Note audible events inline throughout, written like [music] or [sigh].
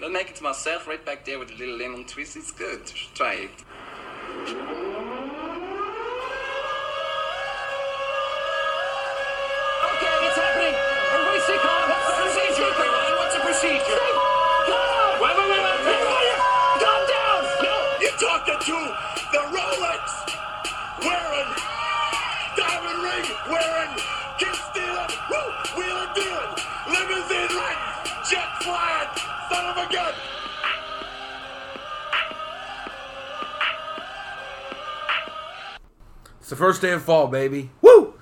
I'll make it myself right back there with a little lemon twist. It's good. Try it. Son of a gun. It's the first day of fall, baby. Woo!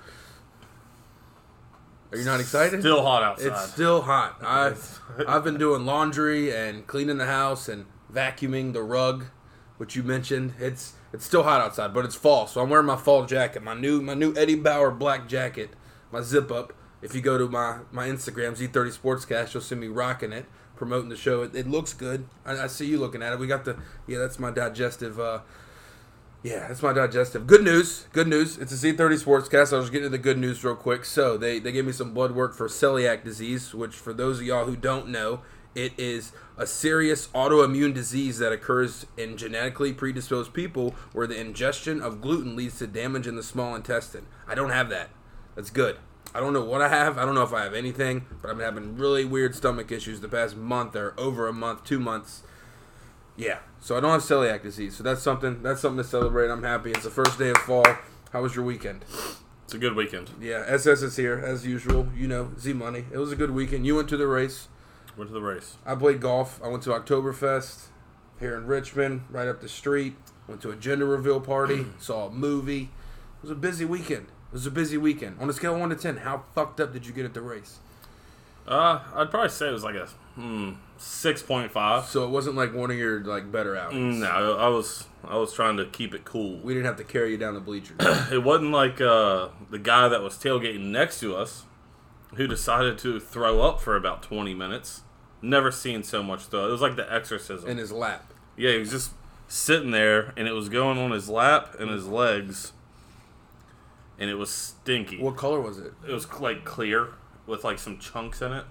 Are you not excited? Still hot outside. It's still hot. [laughs] I've I've been doing laundry and cleaning the house and vacuuming the rug, which you mentioned. It's it's still hot outside, but it's fall, so I'm wearing my fall jacket, my new my new Eddie Bauer black jacket, my zip up. If you go to my my Instagram Z30 Sportscast, you'll see me rocking it, promoting the show. It, it looks good. I, I see you looking at it. We got the yeah, that's my digestive. uh yeah, that's my digestive. Good news. Good news. It's a Z30 Sportscast. I was getting to the good news real quick. So they, they gave me some blood work for celiac disease, which for those of y'all who don't know, it is a serious autoimmune disease that occurs in genetically predisposed people where the ingestion of gluten leads to damage in the small intestine. I don't have that. That's good. I don't know what I have. I don't know if I have anything, but I've been having really weird stomach issues the past month or over a month, two months. Yeah, so I don't have celiac disease, so that's something. That's something to celebrate. I'm happy. It's the first day of fall. How was your weekend? It's a good weekend. Yeah, SS is here as usual. You know, Z Money. It was a good weekend. You went to the race. Went to the race. I played golf. I went to Oktoberfest here in Richmond, right up the street. Went to a gender reveal party. [clears throat] saw a movie. It was a busy weekend. It was a busy weekend. On a scale of one to ten, how fucked up did you get at the race? Uh, I'd probably say it was like a hmm, six point five. So it wasn't like one of your like better outings. No, I was I was trying to keep it cool. We didn't have to carry you down the bleachers. [clears throat] It wasn't like uh, the guy that was tailgating next to us, who decided to throw up for about twenty minutes. Never seen so much throw. It was like the exorcism. in his lap. yeah, he was just sitting there, and it was going on his lap and his legs, and it was stinky. What color was it? It was like clear with like some chunks in it.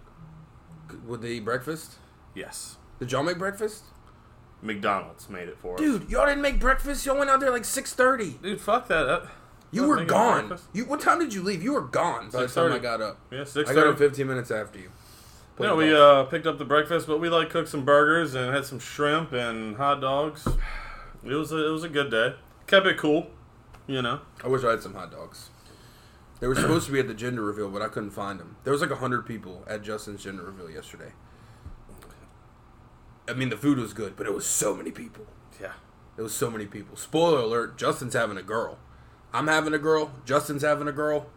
Would they eat breakfast? Yes, Did y'all make breakfast? McDonald's made it for us. Dude, y'all didn't make breakfast. Y'all went out there like six thirty. Dude, fuck that. that You were gone. You what time did you leave? You were gone by the time 6:30. I got up. Yeah, six I got up fifteen minutes after you. Played Yeah, we uh, picked up the breakfast, but we like cooked some burgers and had some shrimp and hot dogs. It was a, it was a good day. Kept it cool, you know. I wish I had some hot dogs. They were supposed to be at the gender reveal, but I couldn't find them. There was like hundred people at Justin's gender reveal yesterday. I mean, the food was good, but it was so many people. Yeah. It was so many people. Spoiler alert: Justin's having a girl. I'm having a girl. Justin's having a girl.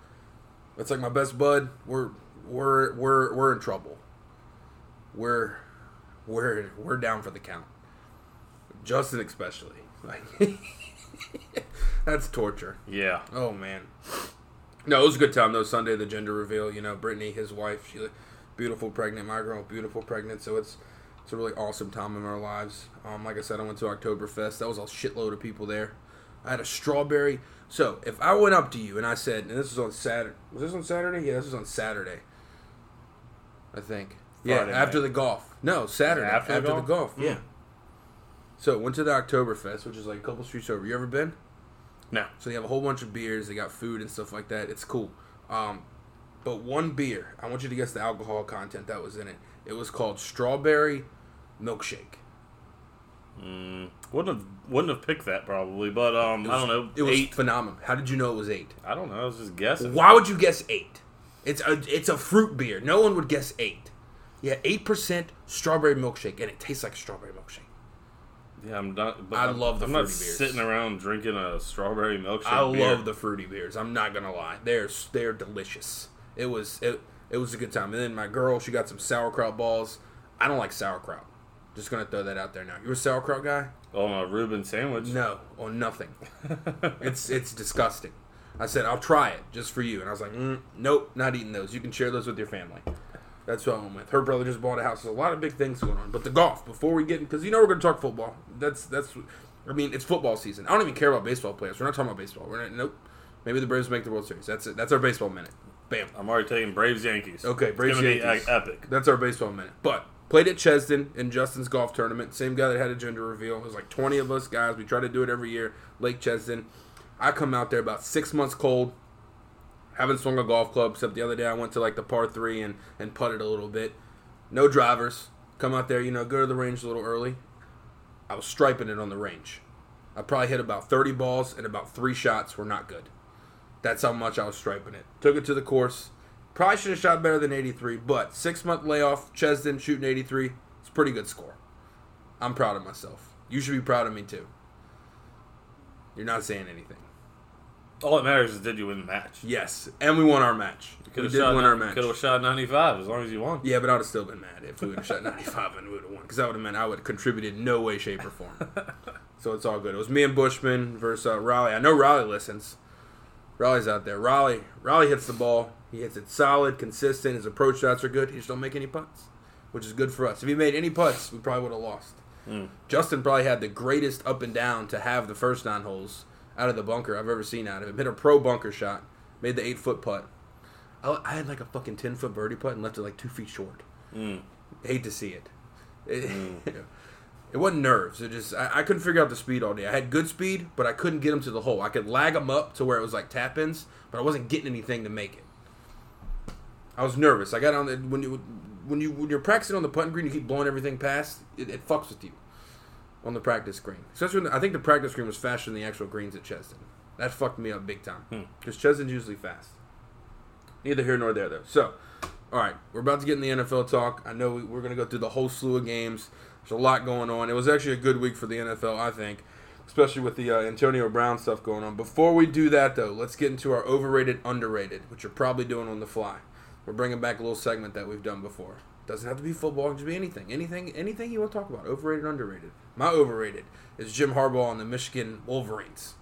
It's like my best bud. We're we're we're we're in trouble. We're we're we're down for the count. Justin especially. Like [laughs] [laughs] that's torture. Yeah. Oh man. No, it was a good time though. Sunday the gender reveal. You know, Brittany, his wife, she beautiful pregnant. My girl, beautiful pregnant. So it's it's a really awesome time in our lives. Um, like I said, I went to Oktoberfest. That was a shitload of people there. I had a strawberry. So if I went up to you and I said, and this was on Saturday. Was this on Saturday? Yeah, this was on Saturday. I think. Yeah, Friday after night. the golf. No, Saturday. After After, the the golf? golf. Yeah. So went to the Oktoberfest, which is like a couple streets over. You ever been? No. So they have a whole bunch of beers. They got food and stuff like that. It's cool. Um, but one beer, I want you to guess the alcohol content that was in it. It was called Strawberry Milkshake. Wouldn't have wouldn't have picked that probably, but um, I don't know. It was eight. phenomenal. How did you know it was eight? I don't know. I was just guessing. Why would you guess eight? It's a it's a fruit beer. No one would guess eight. Yeah, eight percent strawberry milkshake, and it tastes like a strawberry milkshake. Yeah, I'm not. But I I'm- love the I'm not beers. sitting around drinking a strawberry milkshake. I beer. love the fruity beers. I'm not gonna lie, they're they're delicious. It was it, it was a good time. And then my girl, she got some sauerkraut balls. I don't like sauerkraut. Just gonna throw that out there now. You're a sauerkraut guy? on a Reuben sandwich. No, on nothing. [laughs] it's it's disgusting. I said I'll try it just for you, and I was like, mm, nope, not eating those. You can share those with your family. That's what I'm with. Her brother just bought a house. There's a lot of big things going on. But the golf, before we get, in, because you know we're going to talk football. That's that's. I mean, it's football season. I don't even care about baseball players. We're not talking about baseball. We're not. Nope. Maybe the Braves make the World Series. That's it. That's our baseball minute. Bam. I'm already taking Braves Yankees. Okay, Braves Yankees. epic. That's our baseball minute. But Played at Chesdin in Justin's golf tournament. Same guy that had a gender reveal. It was like 20 of us guys. We try to do it every year. Lake Chesdin. I come out there about six months cold. Haven't swung a golf club except the other day I went to like the par three and, and putted a little bit. No drivers. Come out there, you know, go to the range a little early. I was striping it on the range. I probably hit about 30 balls and about three shots were not good. That's how much I was striping it. Took it to the course. Probably should have shot better than 83, but six month layoff, Chesdin shooting 83. It's a pretty good score. I'm proud of myself. You should be proud of me too. You're not saying anything. All that matters is did you win the match? Yes, and we won our match. We Could have did shot, win our match. Could have shot 95 as long as you won. Yeah, but I would have still been mad if we would have shot 95 and we would have won. Because that would have meant I would have contributed no way, shape, or form. [laughs] so it's all good. It was me and Bushman versus uh, Raleigh. I know Raleigh listens. Raleigh's out there. Raleigh, Raleigh hits the ball. He hits it solid, consistent. His approach shots are good. He just don't make any putts, which is good for us. If he made any putts, we probably would have lost. Justin probably had the greatest up and down to have the first nine holes out of the bunker I've ever seen out of him. Hit a pro bunker shot, made the eight foot putt. I, I had like a fucking ten foot birdie putt and left it like two feet short. Mm. Hate to see it. It, [laughs] mm. it wasn't nerves. It just I, I couldn't figure out the speed all day. I had good speed, but I couldn't get him to the hole. I could lag him up to where it was like tap ins, but I wasn't getting anything to make it. I was nervous. I got on the when you when you when you're practicing on the putting green, you keep blowing everything past. It, it fucks with you on the practice green. Especially when I think the practice green was faster than the actual greens at Chesdin. That fucked me up big time because Chesdin's usually fast. Neither here nor there though. So, all right, we're about to get in the NFL talk. I know we, we're going to go through the whole slew of games. There's a lot going on. It was actually a good week for the NFL, I think, especially with the uh, Antonio Brown stuff going on. Before we do that though, let's get into our overrated, underrated, which you're probably doing on the fly. We're bringing back a little segment that we've done before. Doesn't have to be football. It can just be anything. Anything. Anything you want to talk about. Overrated, underrated. My overrated is Jim Harbaugh and the Michigan Wolverines.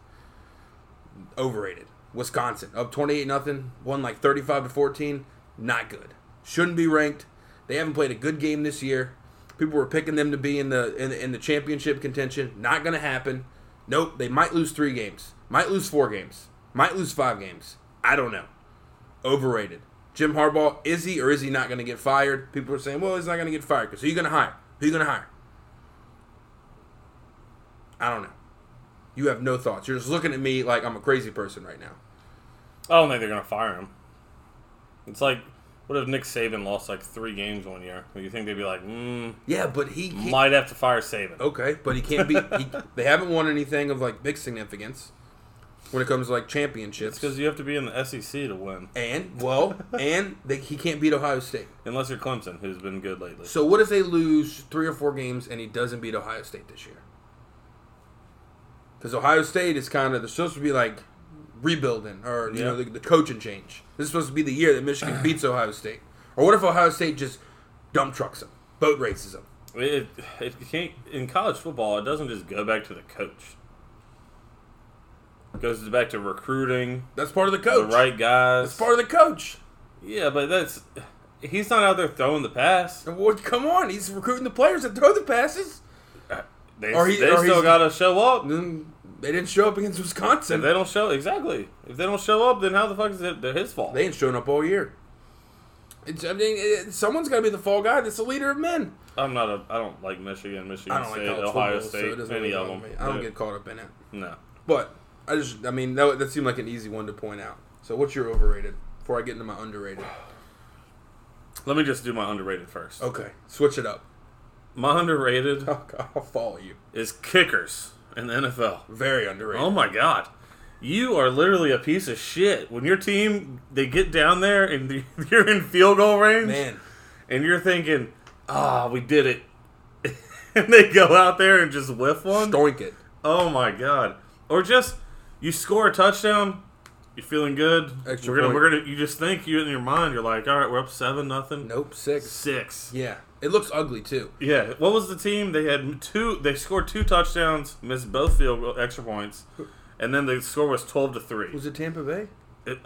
Overrated. Wisconsin up twenty eight nothing. Won like thirty five to fourteen. Not good. Shouldn't be ranked. They haven't played a good game this year. People were picking them to be in the in in the championship contention. Not going to happen. Nope. They might lose three games. Might lose four games. Might lose five games. I don't know. Overrated. Jim Harbaugh, is he or is he not going to get fired? People are saying, well, he's not going to get fired because who you going to hire? Who are you going to hire? I don't know. You have no thoughts. You're just looking at me like I'm a crazy person right now. I don't think they're gonna fire him. It's like, what if Nick Saban lost like three games one year? Do you think they'd be like, mm, Yeah, but he, he might have to fire Saban? okay, but he can't be. he, they haven't won anything of like big significance when it comes to like championships. Because you have to be in the SEC to win, and well, [laughs] and they, he can't beat Ohio State. unless you're Clemson, who's been good lately. So what if they lose three or four games and he doesn't beat Ohio State this year? Because Ohio State is kind of they're supposed to be like rebuilding or you know the, the coaching change. This is supposed to be the year that Michigan [clears throat] beats Ohio State. Or what if Ohio State just dump trucks them, boat races them? It, it can't in college football. It doesn't just go back to the coach. Goes back to recruiting That's part of the coach. the right guys. That's part of the coach. yeah, but that's he's not out there throwing the pass. Well, come on, he's recruiting the players that throw the passes. Uh, they, Or he- they or still got to show up. They didn't show up against If Wisconsin. they don't show exactly, if they don't show up, then how the fuck is it his fault? They ain't showing up all year. It's, I mean, it, someone's got to be the fall guy. That's the leader of men. I'm not a. I don't like Michigan, Michigan I don't State, like Ohio State, so any really of them. I don't Yeah. get caught up in it. no. But I just, I mean, that, that seemed like an easy one to point out. So what's your overrated before I get into my underrated? Let me just do my underrated first. Okay, switch it up. My underrated I'll, [laughs] I'll follow you. is kickers in the NFL. Very underrated. Oh my god. You are literally a piece of shit. When your team they get down there and [laughs] you're in field goal range Man, and you're thinking, "Ah, we did it." [laughs] and they go out there and just whiff one. stoink it. Oh my god. Or just you score a touchdown, you're feeling good. Extra we're gonna point. we're gonna you just think you in your mind, you're like, all right, we're up seven nothing. Nope, six. Six. Yeah, it looks ugly too. Yeah. What was the team? They had two they scored two touchdowns, missed both field extra points, and then the score was twelve to three. Was it Tampa Bay? It,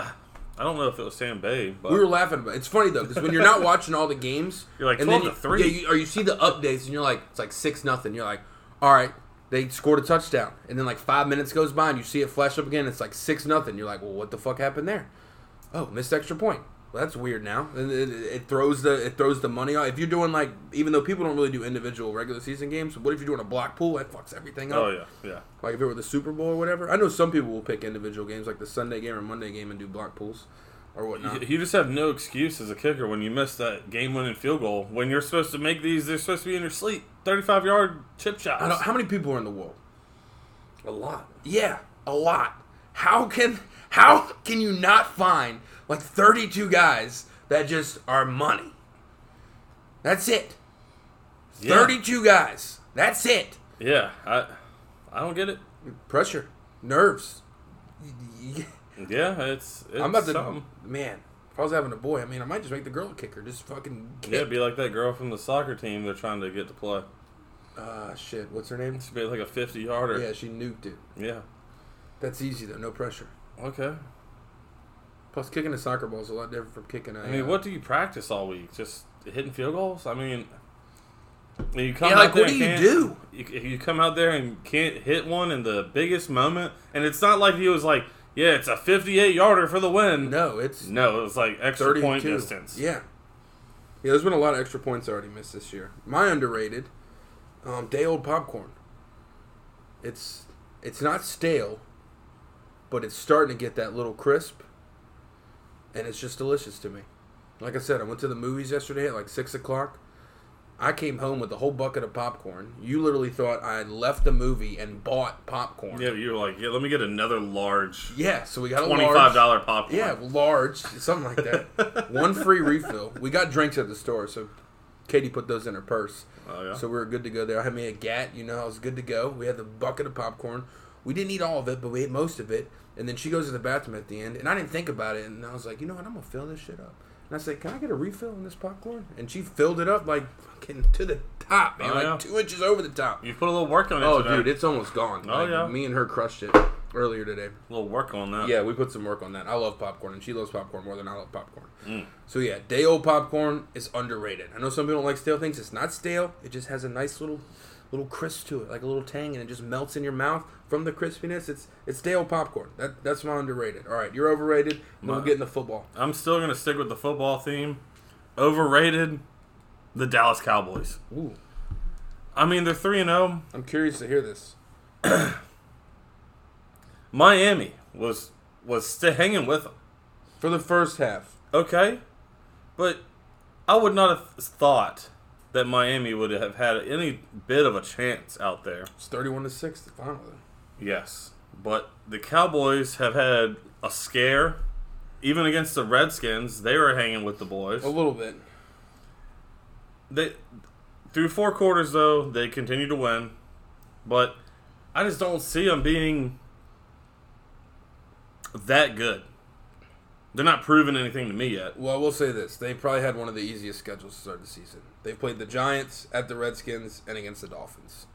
I don't know if it was Sam Bay, but We were laughing about. it. It's funny though because when you're not [laughs] watching all the games, You're like, and 12 then to you- three. Yeah, you, or you see the updates and you're like, it's like six nothing. You're like, all right, they scored a touchdown, and then like five minutes goes by and you see it flash up again. It's like six nothing. You're like, well, what the fuck happened there? Oh, missed extra point. Well, that's weird now. And It, it, throws the it throws the money out. If you're doing like, even though people don't really do individual regular season games, what if you're doing a block pool? That fucks everything up. Oh yeah, yeah. Like if it were the Super Bowl or whatever. I know some people will pick individual games like the Sunday game or Monday game and do block pools or whatnot. You- You just have no excuse as a kicker when you miss that game-winning field goal. When you're supposed to make these, they're supposed to be in your sleep. 35-yard chip shots. I don't, how many people are in the world? A lot. Yeah, a lot. How can how can you not find like 32 guys that just are money? That's it. Yeah. 32 guys. That's it. Yeah, I, I don't get it. Pressure, nerves. Yeah, it's, it's I'm about to something. man. If I was having a boy, I mean, I might just make the girl a kicker. Just fucking Yeah, kick. it'd be like that girl from the soccer team they're trying to get to play. Ah, shit. What's her name? It's be like a 50-yarder. Yeah, she nuked it. Yeah. That's easy though. No pressure. Okay. Plus, kicking a soccer ball is a lot different from kicking a. I mean, uh, what do you practice all week? Just hitting field goals? I mean, you come Yeah, out like, there what do you can't- You, you come out there and can't hit one in the biggest moment, and it's not like he was like, "Yeah, it's a 58 yarder for the win." No, it's no, it was like extra 32. point distance. Yeah. Yeah, there's been a lot of extra points already missed this year. My underrated, um, day old popcorn. It's it's not stale, but it's starting to get that little crisp, and it's just delicious to me. Like I said, I went to the movies yesterday at like six o'clock. I came home with a whole bucket of popcorn. You literally thought I had left the movie and bought popcorn. Yeah, you were like, "Yeah, let me get another large Yeah, so we got a twenty-five large- dollar popcorn." yeah, large, something like that. [laughs] One free refill. We got drinks at the store, so Katie put those in her purse. Oh, yeah? So we were good to go there. I had me a gat, you know, I was good to go. We had the bucket of popcorn. We didn't eat all of it, but we ate most of it. And then she goes to the bathroom at the end, and I didn't think about it. And I was like, you know what? I'm gonna fill this shit up. And I said, can I get a refill on this popcorn? And she filled it up like fucking to the top, man, Oh, like yeah. two inches over the top. You put a little work on it. Oh, today. dude, it's almost gone. Oh, Like, yeah. Me and her crushed it earlier today. a little work on that. Yeah, we put some work on that. I love popcorn, and she loves popcorn more than I love popcorn. Mm. So yeah, day old popcorn is underrated. I know some people don't like stale things. It's not stale. It just has a nice little, little crisp to it, like a little tang, and it just melts in your mouth from the crispiness. It's it's old popcorn. That that's my underrated. All right, you're overrated. Then we'll get into football. I'm still gonna stick with the football theme. Overrated, the Dallas Cowboys. Ooh, I mean, they're three and oh. zero. I'm curious to hear this. [clears throat] Miami was was still hanging with them. For the first half, Okay, but I would not have thought that Miami would have had any bit of a chance out there. it's 31 to six. The final. Yes, but the Cowboys have had a scare. Even against the Redskins, they were hanging with the boys. A little bit. They through four quarters though they continue to win, but I just don't see them being that good. They're not proving anything to me yet. Well, we'll say this: they probably had one of the easiest schedules to start the season. They've played the Giants at the Redskins and against the Dolphins.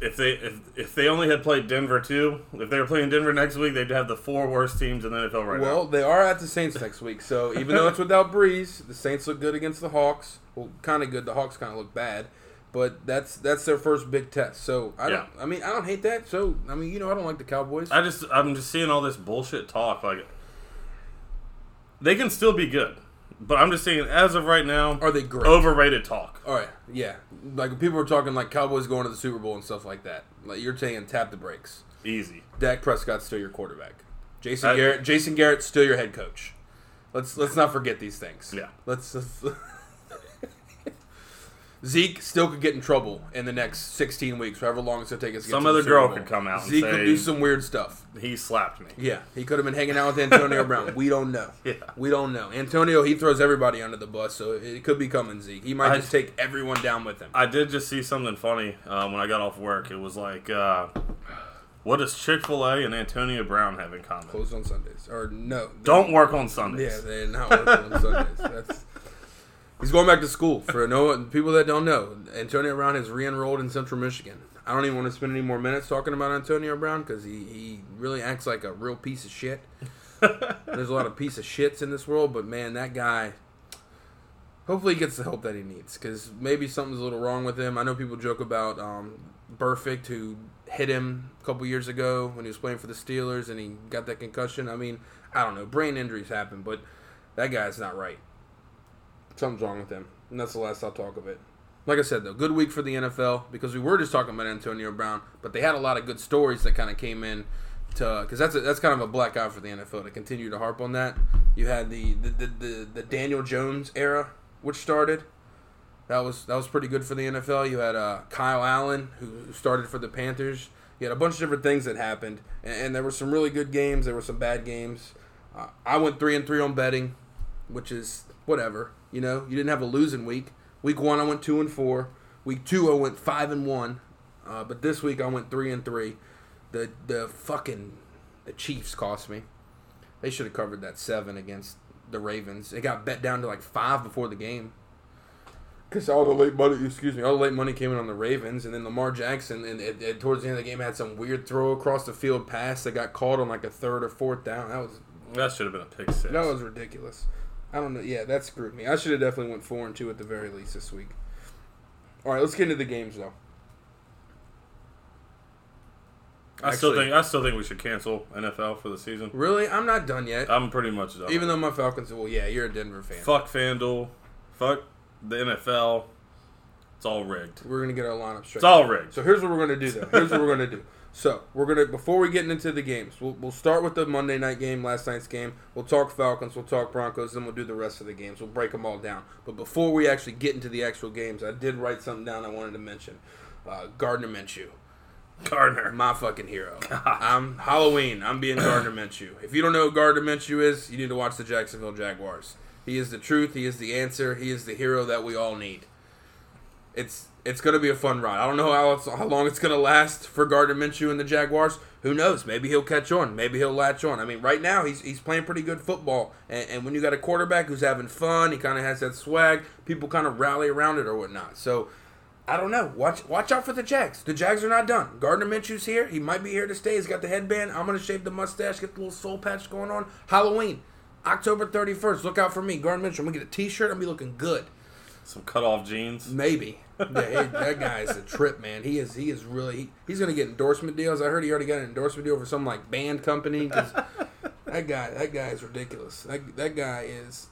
If they if, if they only had played Denver too, if they were playing Denver next week, they'd have the four worst teams in the NFL right Well, now. they are at the Saints next week, so [laughs] even though it's without Brees, the Saints look good against the Hawks. Well, kind of good. The Hawks kind of look bad, but that's that's their first big test. So I don't. Yeah. I mean, I don't hate that. So I mean, you know, I don't like the Cowboys. I just I'm just seeing all this bullshit talk. Like they can still be good, but I'm just saying as of right now, Are they great? overrated talk. All right, yeah. Like people are talking like Cowboys going to the Super Bowl and stuff like that. Like you're saying, tap the brakes. Easy. Dak Prescott's still your quarterback. Jason I- Garrett. Jason Garrett's still your head coach. Let's let's not forget these things. Yeah. Let's. let's [laughs] Zeke still could get in trouble in the next 16 weeks, however long it's gonna take us. To Some to other girl could come out and Zeke could do some weird stuff. He slapped me. Yeah, he could have been hanging out with Antonio Brown. [laughs] We don't know. Yeah. We don't know. Antonio, he throws everybody under the bus, so it could be coming Zeke. He might I- just take everyone down with him. I did just see something funny uh, when I got off work. It was like, uh, what does Chick Fil A and Antonio Brown have in common? Closed on Sundays, or no? Don't work on Sundays. Yeah, they're not working on Sundays. That's he's going back to school. For no people that don't know, Antonio Brown has re-enrolled in Central Michigan. I don't even want to spend any more minutes talking about Antonio Brown because he, he really acts like a real piece of shit. [laughs] There's a lot of piece of shits in this world, but man, that guy. Hopefully, he gets the help that he needs because maybe something's a little wrong with him. I know people joke about um, Burfict, who hit him a couple years ago when he was playing for the Steelers and he got that concussion. I mean, I don't know. Brain injuries happen, but That guy's not right. Something's wrong with him, and that's the last I'll talk of it. Like I said, though, good week for the NFL because we were just talking about Antonio Brown, but they had a lot of good stories that kind of came in to because that's a, that's kind of a black eye for the NFL to continue to harp on that. You had the the, the, the, the Daniel Jones era, which started. That was that was pretty good for the NFL. You had uh, Kyle Allen who started for the Panthers. You had a bunch of different things that happened, and, and there were some really good games. There were some bad games. Uh, I went three and three on betting, which is whatever. You know, you didn't have a losing week. Week one, I went two and four. Week two, I went five and one. Uh, but this week, I went three and three. The the fucking the Chiefs cost me. They should have covered that seven against the Ravens. It got bet down to like five before the game. Because all the late money, excuse me, all the late money came in on the Ravens, and then Lamar Jackson, and, and, and towards the end of the game, had some weird throw across the field pass that got called on like a third or fourth down. That was That should have been a pick six. that was ridiculous. I don't know. Yeah, that screwed me. I should have definitely went four and two at the very least this week. All right, let's get into the games though. I still think I still think we should cancel NFL for the season. Really, I'm not done yet. I'm pretty much done. Even though my Falcons, well, yeah, you're a Denver fan. fuck FanDuel, fuck the NFL. It's all rigged. We're gonna get our lineup straight. It's all rigged. So here's what we're gonna do though. Here's what we're gonna do. So we're gonna before we get into the games, we'll, we'll start with the Monday night game, last night's game. We'll talk Falcons, we'll talk Broncos, then we'll do the rest of the games. We'll break them all down. But before we actually get into the actual games, I did write something down I wanted to mention. Uh, Gardner Minshew, Gardner. my fucking hero. [laughs] I'm Halloween. I'm being Gardner Minshew. If you don't know who Gardner Minshew is, you need to watch the Jacksonville Jaguars. He is the truth. He is the answer. He is the hero that we all need. It's it's going to be a fun ride. I don't know how it's, how long it's going to last for Gardner Minshew and the Jaguars. Who knows? Maybe he'll catch on. Maybe he'll latch on. I mean, right now he's he's playing pretty good football, and, and when you got a quarterback who's having fun, he kind of has that swag. People kind of rally around it or whatnot. So. I don't know. Watch watch out for the Jags. The Jags are not done. Gardner Minshew's here. He might be here to stay. He's got the headband. I'm gonna shave the mustache, get the little soul patch going on. Halloween, October 31st. Look out for me, Gardner Minshew. I'm gonna get a T-shirt. I'm gonna be looking good. Some cut off jeans. Maybe. Yeah, he- that guy is a trip, man. He is. He is really. He, he's gonna get endorsement deals. I heard he already got an endorsement deal for some like band company. 'cause [laughs] that guy. That guy is ridiculous. That that guy is.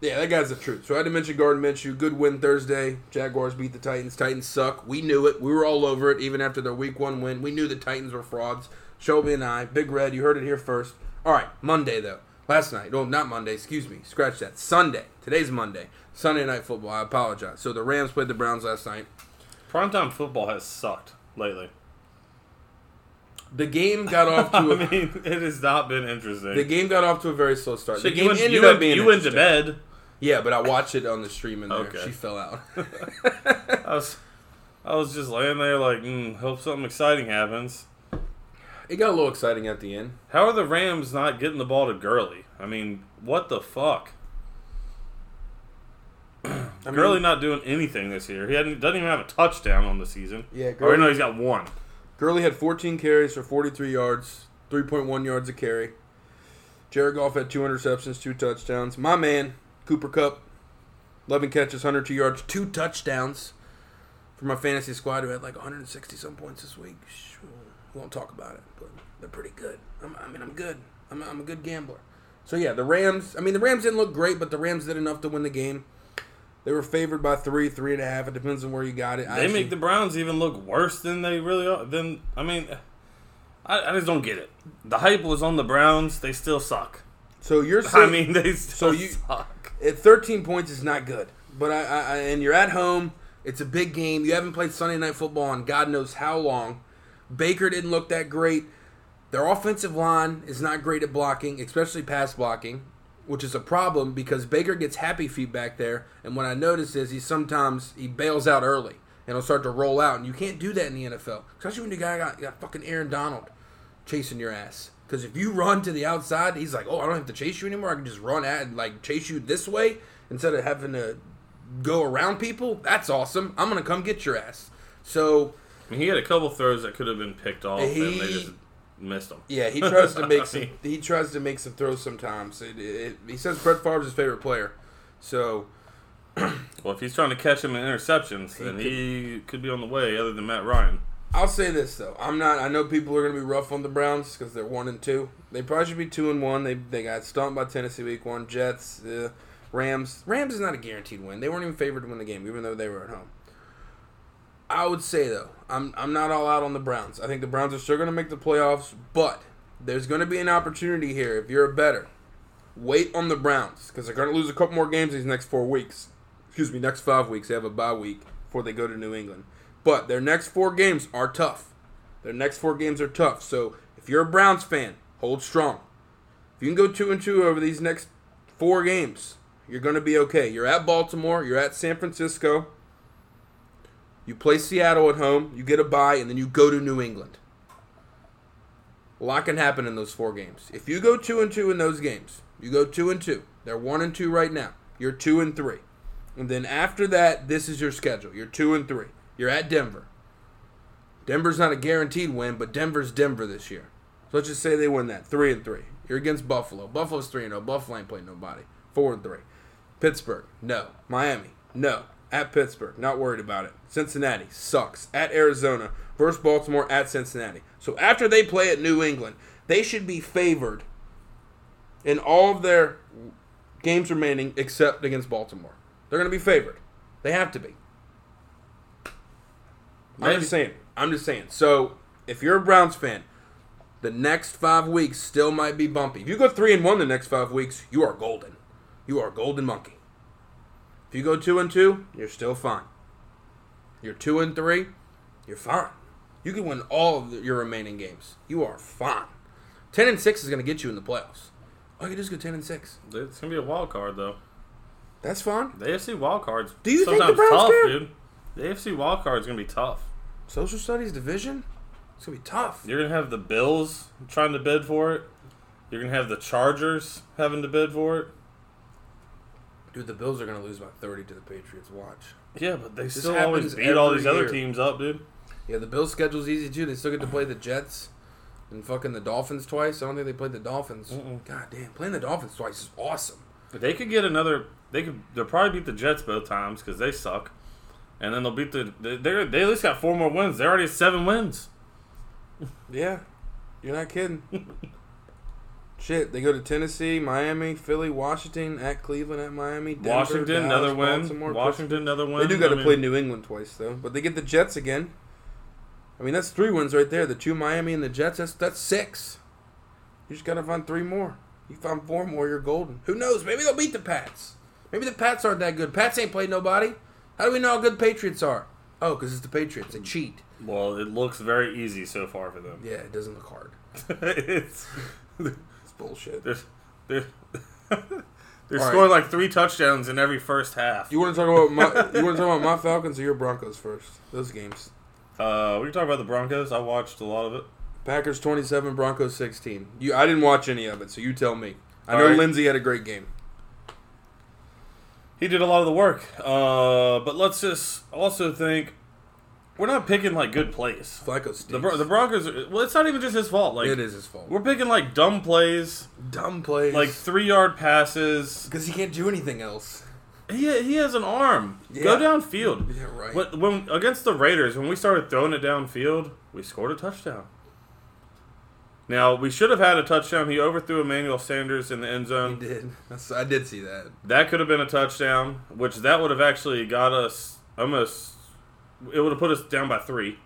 Yeah, that guy's the truth. So I had to mention Gardner Minshew. Good win Thursday. Jaguars beat the Titans. Titans suck. We knew it. We were all over it. Even after their Week One win, we knew the Titans were frauds. Shelby and I, Big Red. You heard it here first. All right, Monday though. Last night. No, not Monday. Excuse me. Scratch that. Sunday. Today's Monday. Sunday night football. I apologize. So the Rams played the Browns last night. Primetime football has sucked lately. The game got off to [laughs] I a, mean, it has not been interesting. the game got off to a very slow start. Shit, the game went, ended you up went, being you went to bed. Yeah, but I watched it on the stream there. Okay. She fell out. [laughs] I was, I was just laying there like, mm, hope something exciting happens. it got a little exciting at the end. How are the Rams not getting the ball to Gurley? I mean, what the fuck? I mean, Gurley not doing anything this year. He hadn't, doesn't even have a touchdown on the season. Yeah, Or Gurley- no, he's got one. Gurley had 14 carries for 43 yards, 3.1 yards a carry. Jared Goff had two interceptions, two touchdowns. My man, Cooper Kupp, 11 catches, 102 yards, two touchdowns for my fantasy squad who had like 160 some points this week. We won't talk about it, but they're pretty good. I'm, I mean, I'm good. I'm, I'm a good gambler. So yeah, the Rams. I mean, the Rams didn't look great, but the Rams did enough to win the game. They were favored by three, three and a half. It depends on where you got it. They actually- make the Browns even look worse than they really are. Then I mean, I, I just don't get it. The hype was on the Browns. They still suck. so you're [laughs] I mean, they still you- suck. at 13 points is not good. But I, I and you're at home. It's a big game. You haven't played Sunday night football in God knows how long. Baker didn't look that great. Their offensive line is not great at blocking, especially pass blocking, which is a problem because Baker gets happy feet back there. And what I notice is he sometimes he bails out early and he'll start to roll out, and you can't do that in the NFL, especially when you got, got, got fucking Aaron Donald chasing your ass. Because if you run to the outside, he's like, "Oh, I don't have to chase you anymore. I can just run at and like chase you this way instead of having to go around people." That's awesome. I'm gonna come get your ass. So I mean, he had a couple throws that could have been picked off, and they just missed them. yeah, he tries to make [laughs] some. He tries to make some throws sometimes. It, it, he says Brett Favre's his favorite player. So [clears throat] Well, if he's trying to catch him in interceptions, then he could be on the way. Other than Matt Ryan, I'll say this though. I'm not. I know people are going to be rough on the Browns because they're one and two. They probably should be two and one. They they got stomped by Tennessee week one. Jets, uh, Rams. Rams is not a guaranteed win. They weren't even favored to win the game, even though they were at home. I would say though, I'm I'm not all out on the Browns. I think the Browns are still going to make the playoffs, but there's going to be an opportunity here if you're a better. Wait on the Browns because they're going to lose a couple more games these next four weeks. Excuse me, next five weeks. They have a bye week before they go to New England. But their next four games are tough. Their next four games are tough. So if you're a Browns fan, hold strong. If you can go two and two over these next four games, you're going to be okay. You're at Baltimore. You're at San Francisco. You play Seattle at home. You get a bye, and then you go to New England. A lot can happen in those four games. If you go two and two in those games, you go two and two. They're one and two right now. You're two and three. And then after that, this is your schedule. You're two and three. You're at Denver. Denver's not a guaranteed win, but Denver's Denver this year. So let's just say they win that. Three and three. You're against Buffalo. Buffalo's three and zero. Buffalo ain't playing nobody. Four and three. Pittsburgh, no. Miami, no. At Pittsburgh, not worried about it. Cincinnati sucks. At Arizona versus Baltimore at Cincinnati. So after they play at New England, they should be favored in all of their games remaining except against Baltimore. They're going to be favored. They have to be. I'm just saying. I'm just saying. So if you're a Browns fan, the next five weeks still might be bumpy. If you go three and one the next five weeks, you are golden. You are a golden monkey. If you go two and two, you're still fine. You're two and three, you're fine. You can win all of your remaining games. You are fine. Ten and six is going to get you in the playoffs. All you do is go ten and six. It's gonna be a wild card though. That's fine. The AFC wild cards. Do you think the sometimes Browns tough, care? dude? The AFC wild card is gonna be tough. Social studies division, it's gonna be tough. You're gonna have the Bills trying to bid for it. You're gonna have the Chargers having to bid for it. Dude, the Bills are gonna lose by thirty to the Patriots. Watch. Yeah, but they This still always beat all these other teams up, dude. Yeah, the Bills' schedule's easy too. They still get to play the Jets and fucking the Dolphins twice. I don't think they played the Dolphins. God damn, playing the Dolphins twice is awesome. But They could get another. They could. They'll probably beat the Jets both times because they suck, and then they'll beat the. They they they at least got four more wins. They're already at seven wins. Yeah, you're not kidding. [laughs] Shit, they go to Tennessee, Miami, Philly, Washington, at Cleveland, at Miami, Denver, Washington Dallas, another win. Baltimore, Washington another win. They do got to I mean, play New England twice though, but they get the Jets again. I mean, that's three wins right there. The two Miami and the Jets. That's that's six. You just got to find three more. You find four more, you're golden. Who knows? Maybe they'll beat the Pats. Maybe the Pats aren't that good. Pats ain't played nobody. How do we know how good Patriots are? Oh, because it's the Patriots. They cheat. Well, it looks very easy so far for them. Yeah, it doesn't look hard. [laughs] It's bullshit. they're they're, [laughs] they're All scoring like three touchdowns in every first half. You want to talk about my? You want to talk about my Falcons or your Broncos first? Those games. Uh, we can talk about the Broncos. I watched a lot of it. Packers twenty seven, Broncos sixteen. You, I didn't watch any of it, so you tell me. I All know right. Lindsay had a great game. He did a lot of the work. Uh, but let's just also think we're not picking like good plays. Flacco stinks. The, Bro- the Broncos. Are, well, it's not even just his fault. Like it is his fault. we're picking like dumb plays, dumb plays. like three yard passes. because he can't do anything else. He he has an arm. Yeah. Go downfield. Yeah, right. When, when against the Raiders, when we started throwing it downfield, we scored a touchdown. Now we should have had a touchdown. He overthrew Emmanuel Sanders in the end zone. He zone. did. That's, I did see that. That could have been a touchdown, which that would have actually got us almost. It would have put us down by three,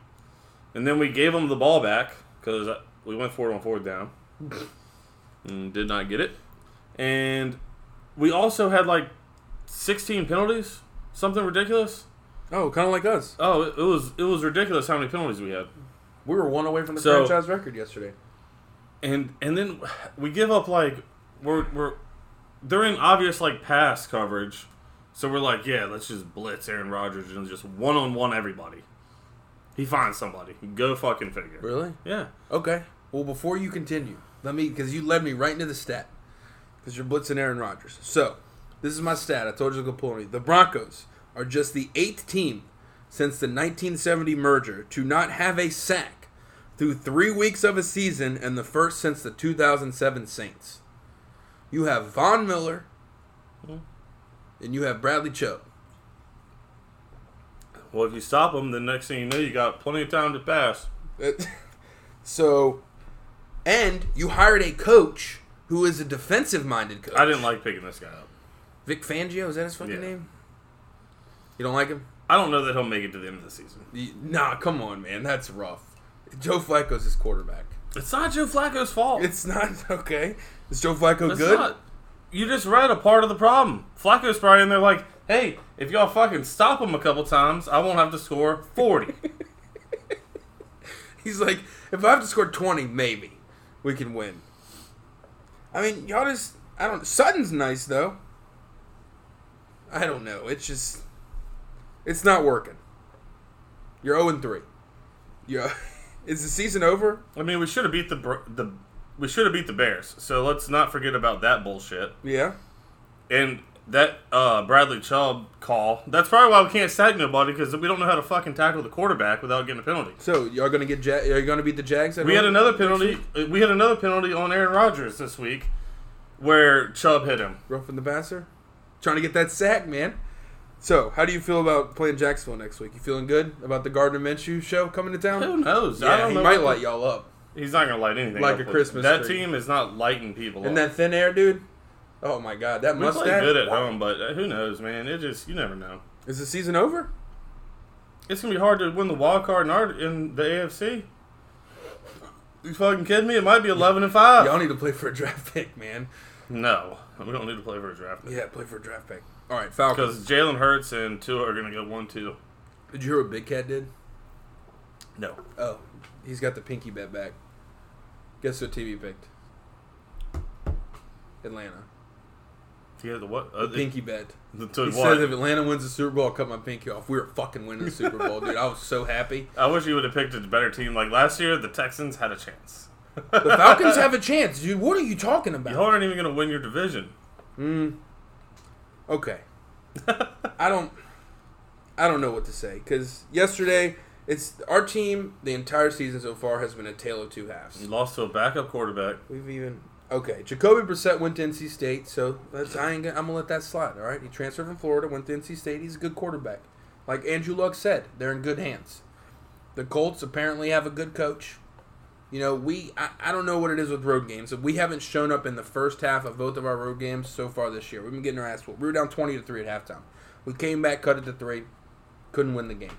and then we gave them the ball back because we went forward on fourth down, [laughs] and did not get it, and we also had like sixteen penalties, something ridiculous. Oh, kind of like us. Oh, it, it was it was ridiculous how many penalties we had, We were one away from the So- franchise record yesterday. and and then we give up like we're we're they're in obvious like pass coverage, so we're like yeah let's just blitz Aaron Rodgers and just one on one everybody. He finds somebody. Go fucking figure. Really? Yeah. Okay. Well, before you continue, let me because you led me right into the stat because you're blitzing Aaron Rodgers. So this is my stat. I told you to go pull me. The Broncos are just the eighth team since the 1970 merger to not have a sack through three weeks of a season, and the first since the 2007 Saints. You have Von Miller, hmm. And you have Bradley Chubb. Well, if you stop them, the next thing you know, you got plenty of time to pass. [laughs] so, and you hired a coach who is a defensive-minded coach. I didn't like picking this guy up. Vic Fangio. Is that his fucking Yeah. name? You don't like him? I don't know that he'll make it to the end of the season. You- Nah, come on, man. That's rough. Joe Flacco's his quarterback. It's not Joe Flacco's fault. It's not [laughs] okay. Is Joe Flacco It's good? not. You just read a part of the problem. Flacco's probably in there like, hey, if y'all fucking stop him a couple times, I won't have to score 40. [laughs] He's like, if I have to score twenty, maybe we can win. I mean, y'all just I don't. Sutton's nice though. I don't know. It's just, it's not working. You're zero and three. Yeah, [laughs] is the season over? I mean, we should have beat the Br- the we should have beat the Bears. So let's not forget about that bullshit. Yeah. And that uh, Bradley Chubb call. That's probably why we can't sack nobody because we don't know how to fucking tackle the quarterback without getting a penalty. So y'all gonna get? Ja- are you gonna beat the Jags? at We had another penalty. uh, We had another penalty on Aaron Rodgers this week, where Chubb hit him. Roughing the passer, trying to get that sack, man. So, how do you feel about playing Jacksonville next week? You feeling good about the Gardner Minshew show coming to town? Who knows? I Yeah, don't he know might light y'all up. He's not gonna light anything Like up a with- Christmas That tree. team is not lighting people And up. that thin air, dude. Oh my god, that we play mustache. good at home, but uh, who knows, man? It just you never know. Is the season over? It's gonna be hard to win the wild card in, our, in the AFC. You fucking kidding me? It might be eleven and five. Y'all need to play for a draft [laughs] pick, man. No, we don't need to play for a draft pick. Yeah, play for a draft pick. All right, Falcons. because Jalen Hurts and Tua are gonna go one two. Did you hear what Big Cat did? No, Oh, he's got the pinky bet back. Guess what team he picked? Atlanta. had the what? Uh, the, Pinky bet. the, [laughs] to He what? says if Atlanta wins the Super Bowl, I'll cut my pinky off. We were fucking winning the Super Bowl, dude. I was so happy. [laughs] I wish you would have picked a better team. Like last year, the Texans had a chance. The Falcons have a chance, dude. What are you talking about? You aren't even gonna win your division. Hmm. Okay. [laughs] I don't. I don't know what to say because yesterday it's our team. The entire season so far has been a tale of two halves. You lost to a backup quarterback. We've even okay. Jacoby Brissett went to NC State, so that's I ain't gonna, I'm gonna let that slide. All right, he transferred from Florida, went to NC State. He's a good quarterback. Like Andrew Luck said, they're in good hands. The Colts apparently have a good coach. You know, we I, I don't know what it is with road games. We haven't shown up in the first half of both of our road games so far this year. We've been getting our ass whooped. We were down twenty to three at halftime. We came back, cut it to three, couldn't win the game.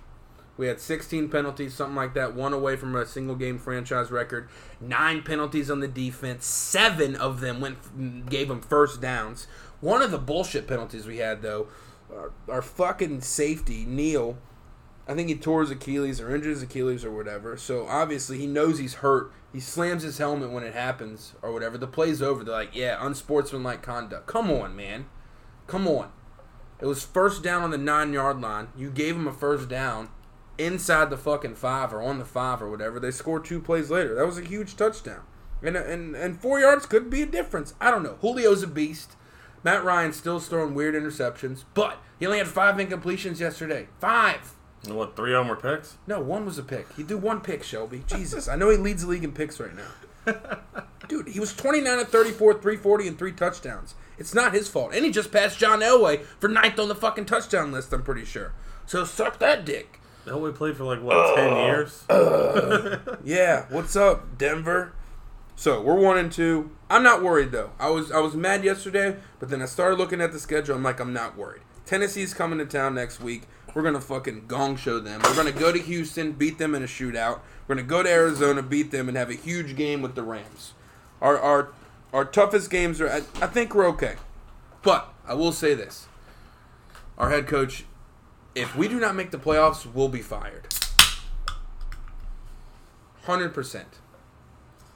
We had 16 penalties, something like that, one away from a single game franchise record. Nine penalties on the defense. Seven of them went gave them first downs. One of the bullshit penalties we had though, our, our fucking safety Neal, I think he tore his Achilles or injured his Achilles or whatever. So obviously he knows he's hurt. He slams his helmet when it happens or whatever. The play's over. They're like, yeah, unsportsmanlike conduct. Come on, man. Come on. It was first down on the nine yard line. You gave him a first down inside the fucking five or on the five or whatever. They scored two plays later. That was a huge touchdown. And, uh, and, and four yards could be a difference. I don't know. Julio's a beast. Matt Ryan's still throwing weird interceptions, but he only had five incompletions yesterday. Five. And What three of them were picks? No, one was a pick. He do one pick, Shelby. Jesus, I know he leads the league in picks right now. [laughs] Dude, he was 29 of 34, 340, and three touchdowns. It's not his fault. And he just passed John Elway for ninth on the fucking touchdown list, I'm pretty sure. So suck that dick. Elway played for like what ten uh, years. Uh, yeah, what's up, Denver? So we're one and two. I'm not worried though. I was I was mad yesterday, but then I started looking at the schedule. I'm like, I'm not worried. Tennessee's coming to town next week. We're gonna fucking gong show them. We're gonna go to Houston, beat them in a shootout. We're gonna go to Arizona, beat them, and have a huge game with the Rams. Our our our toughest games are. I, I think we're okay, but I will say this: our head coach, if we do not make the playoffs, we'll be fired. Hundred percent.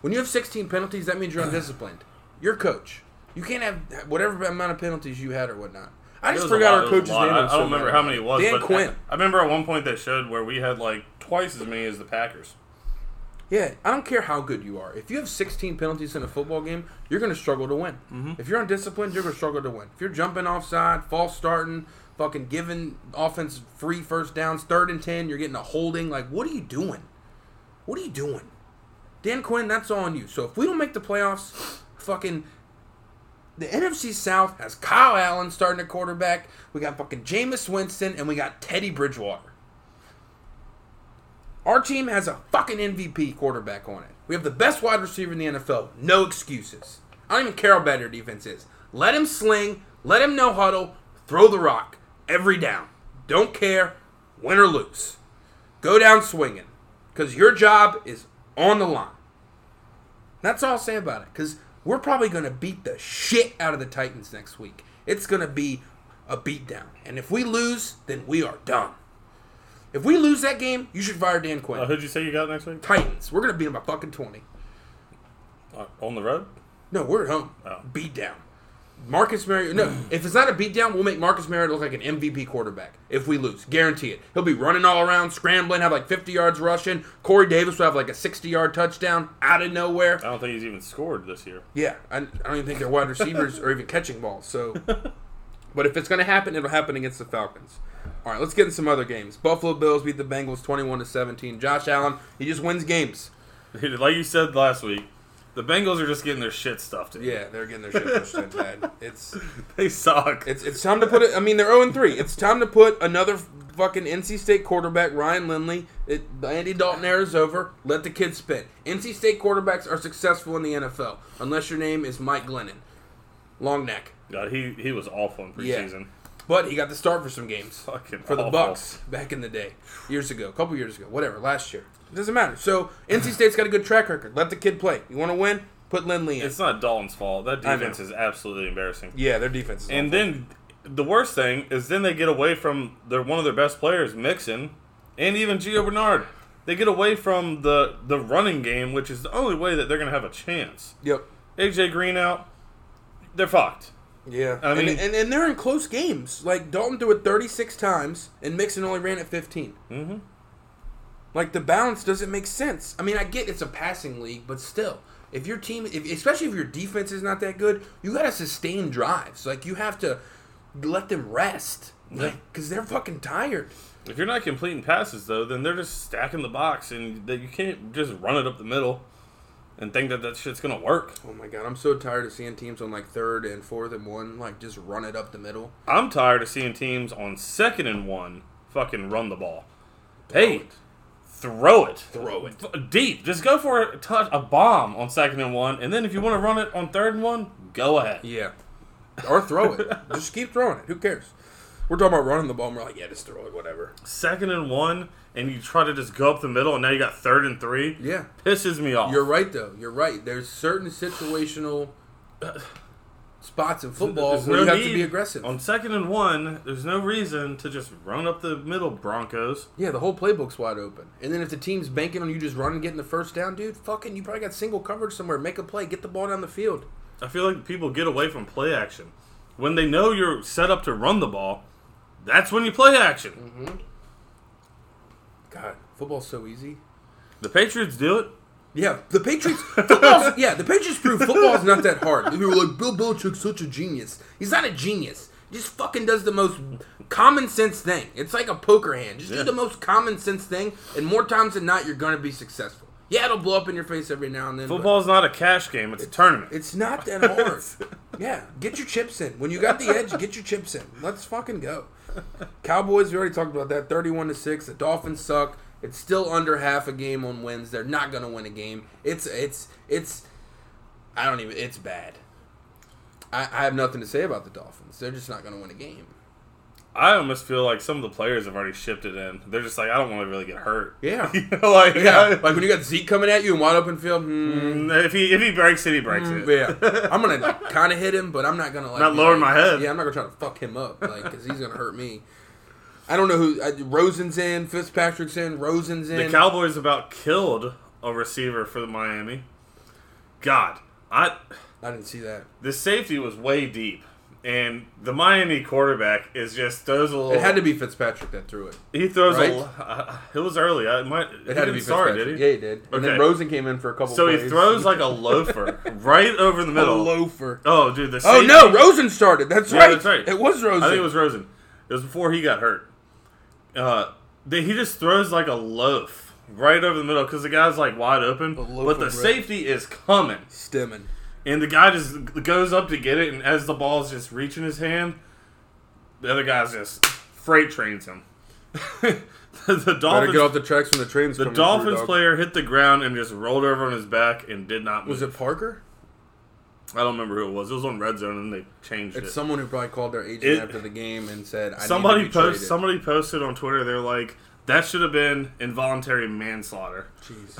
When you have 16 penalties, that means you're undisciplined. You're coach. You can't have whatever amount of penalties you had or whatnot. I just forgot lot, our coach's name. I, I'm I so don't remember how many it. it was. Dan but Quinn. I, I remember at one point they showed where we had like twice as many as the Packers. Yeah, I don't care how good you are. If you have 16 penalties in a football game, you're going to struggle to win. Mm-hmm. If you're undisciplined, you're going to struggle to win. If you're jumping offside, false starting, fucking giving offense free first downs, third and 10, you're getting a holding. Like, what are you doing? What are you doing? Dan Quinn, that's on you. So if we don't make the playoffs, fucking the NFC South has Kyle Allen starting at quarterback. We got fucking Jameis Winston, and we got Teddy Bridgewater. Our team has a fucking MVP quarterback on it. We have the best wide receiver in the NFL. No excuses. I don't even care how bad your defense is. Let him sling. Let him no huddle. Throw the rock every down. Don't care, win or lose. Go down swinging, because your job is on the line. That's all I'll say about it. Because we're probably going to beat the shit out of the Titans next week. It's going to be a beatdown. And if we lose, then we are done. If we lose that game, you should fire Dan Quinn. Uh, who'd you say you got next week? Titans. We're going to beat them by fucking 20. Uh, on the road? No, we're at home. Oh. Beat down. Marcus Mariota. No, if it's not a beatdown, we'll make Marcus Mariota look like an MVP quarterback. If we lose, guarantee it. He'll be running all around, scrambling, have like 50 yards rushing. Corey Davis will have like a 60 yard touchdown out of nowhere. I don't think he's even scored this year. Yeah, I, I don't even think their wide receivers are even catching balls. So, [laughs] but if it's going to happen, it'll happen against the Falcons. All right, let's get in some other games. Buffalo Bills beat the Bengals 21 to 17. Josh Allen, he just wins games. [laughs] Like you said last week, the Bengals are just getting their shit stuffed. in. Yeah, they're getting their shit pushed in bad. [laughs] It's They suck. It's it's time to put it. I mean, they're oh zero three. It's time to put another fucking NC State quarterback, Ryan Lindley. It, the Andy Dalton era is over. Let the kid spin. NC State quarterbacks are successful in the NFL unless your name is Mike Glennon, long neck. God, he he was awful in Yeah. preseason. But he got the start for some games Fucking for the awful. Bucks back in the day, years ago, a couple years ago, whatever, last year. It doesn't matter. So NC State's got a good track record. Let the kid play. You want to win? Put Lindley in. It's not Dalton's fault. That defense is absolutely embarrassing. yeah, their defense. Is And awful. then the worst thing is then they get away from their one of their best players, Mixon, and even Gio Bernard. They get away from the the running game, which is the only way that they're going to have a chance. yep. AJ Green out, they're fucked. Yeah, I mean- and, and and they're in close games. Like Dalton threw it 36 times, and Mixon only ran it 15. Mm-hmm. Like the balance doesn't make sense. I mean, I get it's a passing league, but still, if your team, if, especially if your defense is not that good, you gotta sustain drives. Like you have to let them rest, like because they're fucking tired. If you're not completing passes though, then they're just stacking the box, and that you can't just run it up the middle and think that that shit's gonna work. Oh my god, I'm so tired of seeing teams on like third and fourth and one, like just run it up the middle. I'm tired of seeing teams on second and one fucking run the ball. Hey, throw it. Throw it. Deep. Just go for a touch, a bomb on second and one, and then if you want to run it on third and one, go ahead. Yeah. Or throw it. [laughs] just keep throwing it. Who cares? We're talking about running the ball. and We're like, yeah, just throw it, whatever. Second and one, and you try to just go up the middle, and now you got third and three. Yeah. Pisses me off. You're right, though. You're right. There's certain situational spots in football There's where no you have to be aggressive. On second and one, there's no reason to just run up the middle, Broncos. yeah, the whole playbook's wide open. And then if the team's banking on you just running, getting the first down, dude, fucking, you probably got single coverage somewhere. Make a play. Get the ball down the field. I feel like people get away from play action. When they know you're set up to run the ball, that's when you play action. Mm-hmm. God, football's so easy. The Patriots do it. Yeah, the Patriots. Football's, [laughs] yeah, the Patriots prove football's not that hard. People were like, Bill Belichick's such a genius. He's not a genius. He just fucking does the most common sense thing. It's like a poker hand. Just Yeah. do the most common sense thing, and more times than not, you're gonna be successful. Yeah, it'll blow up in your face every now and then. but Football's not a cash game; it's a tournament. It's not that hard. yeah, get your chips in. When you got the edge, get your chips in. Let's fucking go. Cowboys, we already talked about that. Thirty-one to six. The Dolphins suck. It's still under half a game on wins. They're not gonna win a game. It's it's it's. I don't even. It's bad. I, I have nothing to say about the Dolphins. They're just not gonna win a game. I almost feel like some of the players have already shipped it in. They're just like, I don't want to really get hurt. Yeah. [laughs] You know, like, Yeah, I- like when you got Zeke coming at you in wide open field. Hmm, if he if he breaks it, he breaks it. Yeah, [laughs] I'm gonna kind of hit him, but I'm not gonna like Not be lowering like- my head. Yeah, I'm not gonna try to fuck him up, like, because he's gonna hurt me. I don't know who. I, Rosen's in, Fitzpatrick's in, Rosen's in. The Cowboys about killed a receiver for the Miami. God, I I didn't see that. the safety was way deep, and the Miami quarterback is just throws a little. It had to be Fitzpatrick that threw it. He throws Right? a. Uh, it was early. I might. It had to be Sorry, Fitzpatrick. did he? Yeah, he did. Okay. And then Rosen came in for a couple. So he throws like a loafer [laughs] right over the a middle. loafer. Oh, dude, the Oh no, Rosen started. That's Yeah, right. that's right. It was Rosen. I think it was Rosen. It was before he got hurt. Uh, the, he just throws like a loaf right over the middle because the guy's like wide open, but the safety is coming, Stimmen. and the guy just goes up to get it, and as the ball's just reaching his hand, the other guy's just freight trains him. [laughs] the Better Dolphins, get off the tracks when the train's the coming through, Dolphins player hit the ground and just rolled over on his back and did not move. Was it Parker? I don't remember who it was. It was on Red Zone and they changed It's it. someone who probably called their agent It- after the game and said, I somebody need to be post traded." somebody posted on Twitter. They're like, that should have been involuntary manslaughter. Jeez.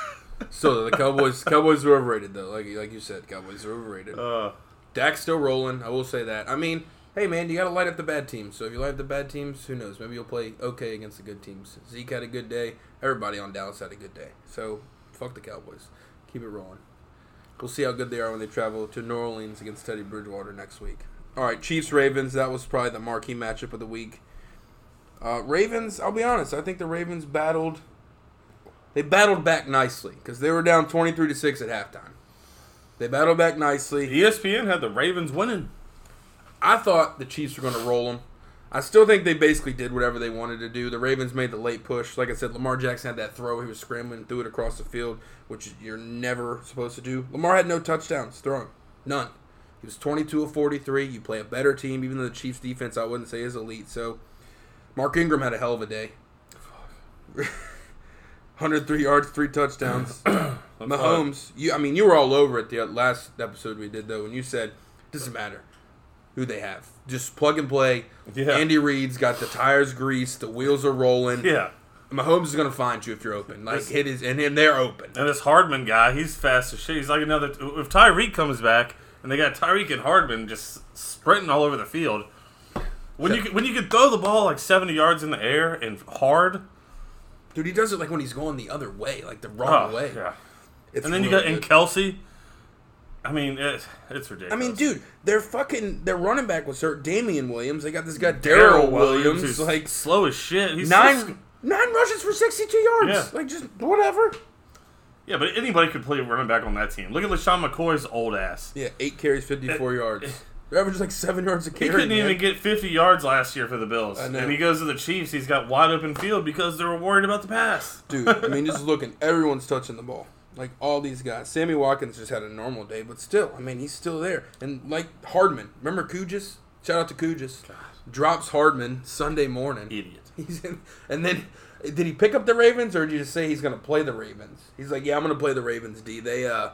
[laughs] so the Cowboys, Cowboys are overrated though. Like like you said, Cowboys are overrated. Uh, Dak's still rolling. I will say that. I mean, hey man, you got to light up the bad teams. So if you light up the bad teams, who knows? Maybe you'll play okay against the good teams. Zeke had a good day. Everybody on Dallas had a good day. So fuck the Cowboys. Keep it rolling. We'll see how good they are when they travel to New Orleans against Teddy Bridgewater next week. All right, Chiefs Ravens. That was probably the marquee matchup of the week. Uh, Ravens. I'll be honest. I think the Ravens battled. They battled back nicely because they were down twenty three to six at halftime. They battled back nicely. ESPN had the Ravens winning. I thought the Chiefs were going to roll them. I still think they basically did whatever they wanted to do. The Ravens made the late push. Like I said, Lamar Jackson had that throw. He was scrambling, threw it across the field, which you're never supposed to do. Lamar had no touchdowns thrown. None. He was 22 of 43. You play a better team, even though the Chiefs' defense I wouldn't say is elite. So, Mark Ingram had a hell of a day. [laughs] 103 yards, three touchdowns. [clears throat] Mahomes, you I mean you were all over it the last episode we did though, when you said doesn't matter who they have, just plug and play. Yeah. Andy Reid's got the tires greased, the wheels are rolling. Yeah. Mahomes is gonna find you if you're open. Like This- hit his and and they're open. And this Hardman guy, he's fast as shit. He's like another. If Tyreek comes back and they got Tyreek and Hardman just sprinting all over the field, when you can- when you can throw the ball like seventy yards in the air and hard, Dude, he does it like when he's going the other way, like the oh, wrong oh, way. yeah. It's And then you really got and. Kelce. I mean, it, it's ridiculous. I mean, dude, their fucking their running back was hurt. Damien Williams. They got this guy Darrel Williams. who's like slow as shit. He's nine so- nine rushes for sixty two yards. Yeah. Like just whatever. yeah, but anybody could play running back on that team. Look at LeSean McCoy's old ass. Yeah, eight carries, fifty four yards. They're averaging like seven yards a carry. He couldn't man. even get 50 yards last year for the Bills. I know. And he goes to the Chiefs. He's got wide open field because they were worried about the pass. Dude, I mean, just [laughs] looking, everyone's touching the ball. Like all these guys. Sammy Watkins just had a normal day, but still, I mean, he's still there. And like Hardman, remember Kujis? Shout out to Kujis. Drops Hardman Sunday morning. Idiot. [laughs] He's in, and then did he pick up the Ravens or did you just say he's going to play the Ravens? He's like, yeah, I'm going to play the Ravens. D. They, uh,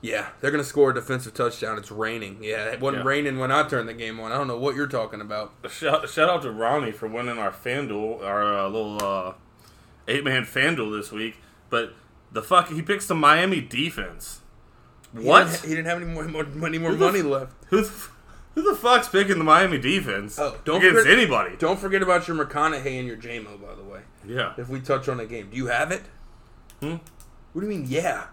yeah, they're going to score a defensive touchdown. It's raining. Yeah, it wasn't Yeah. raining when I turned the game on. I don't know what you're talking about. Shout, shout out to Ronnie for winning our FanDuel, our uh, little uh, eight man FanDuel this week. But the fuck, he picks the Miami defense. He What? didn't, he didn't have any more, more, any more Who money left. Who the, who the fuck's picking the Miami defense Oh, don't against forget- anybody? Don't forget about your McConaughey and your Jame-O, by the way. Yeah. If we touch on a game, do you have it? Hmm? What do you mean? Yeah,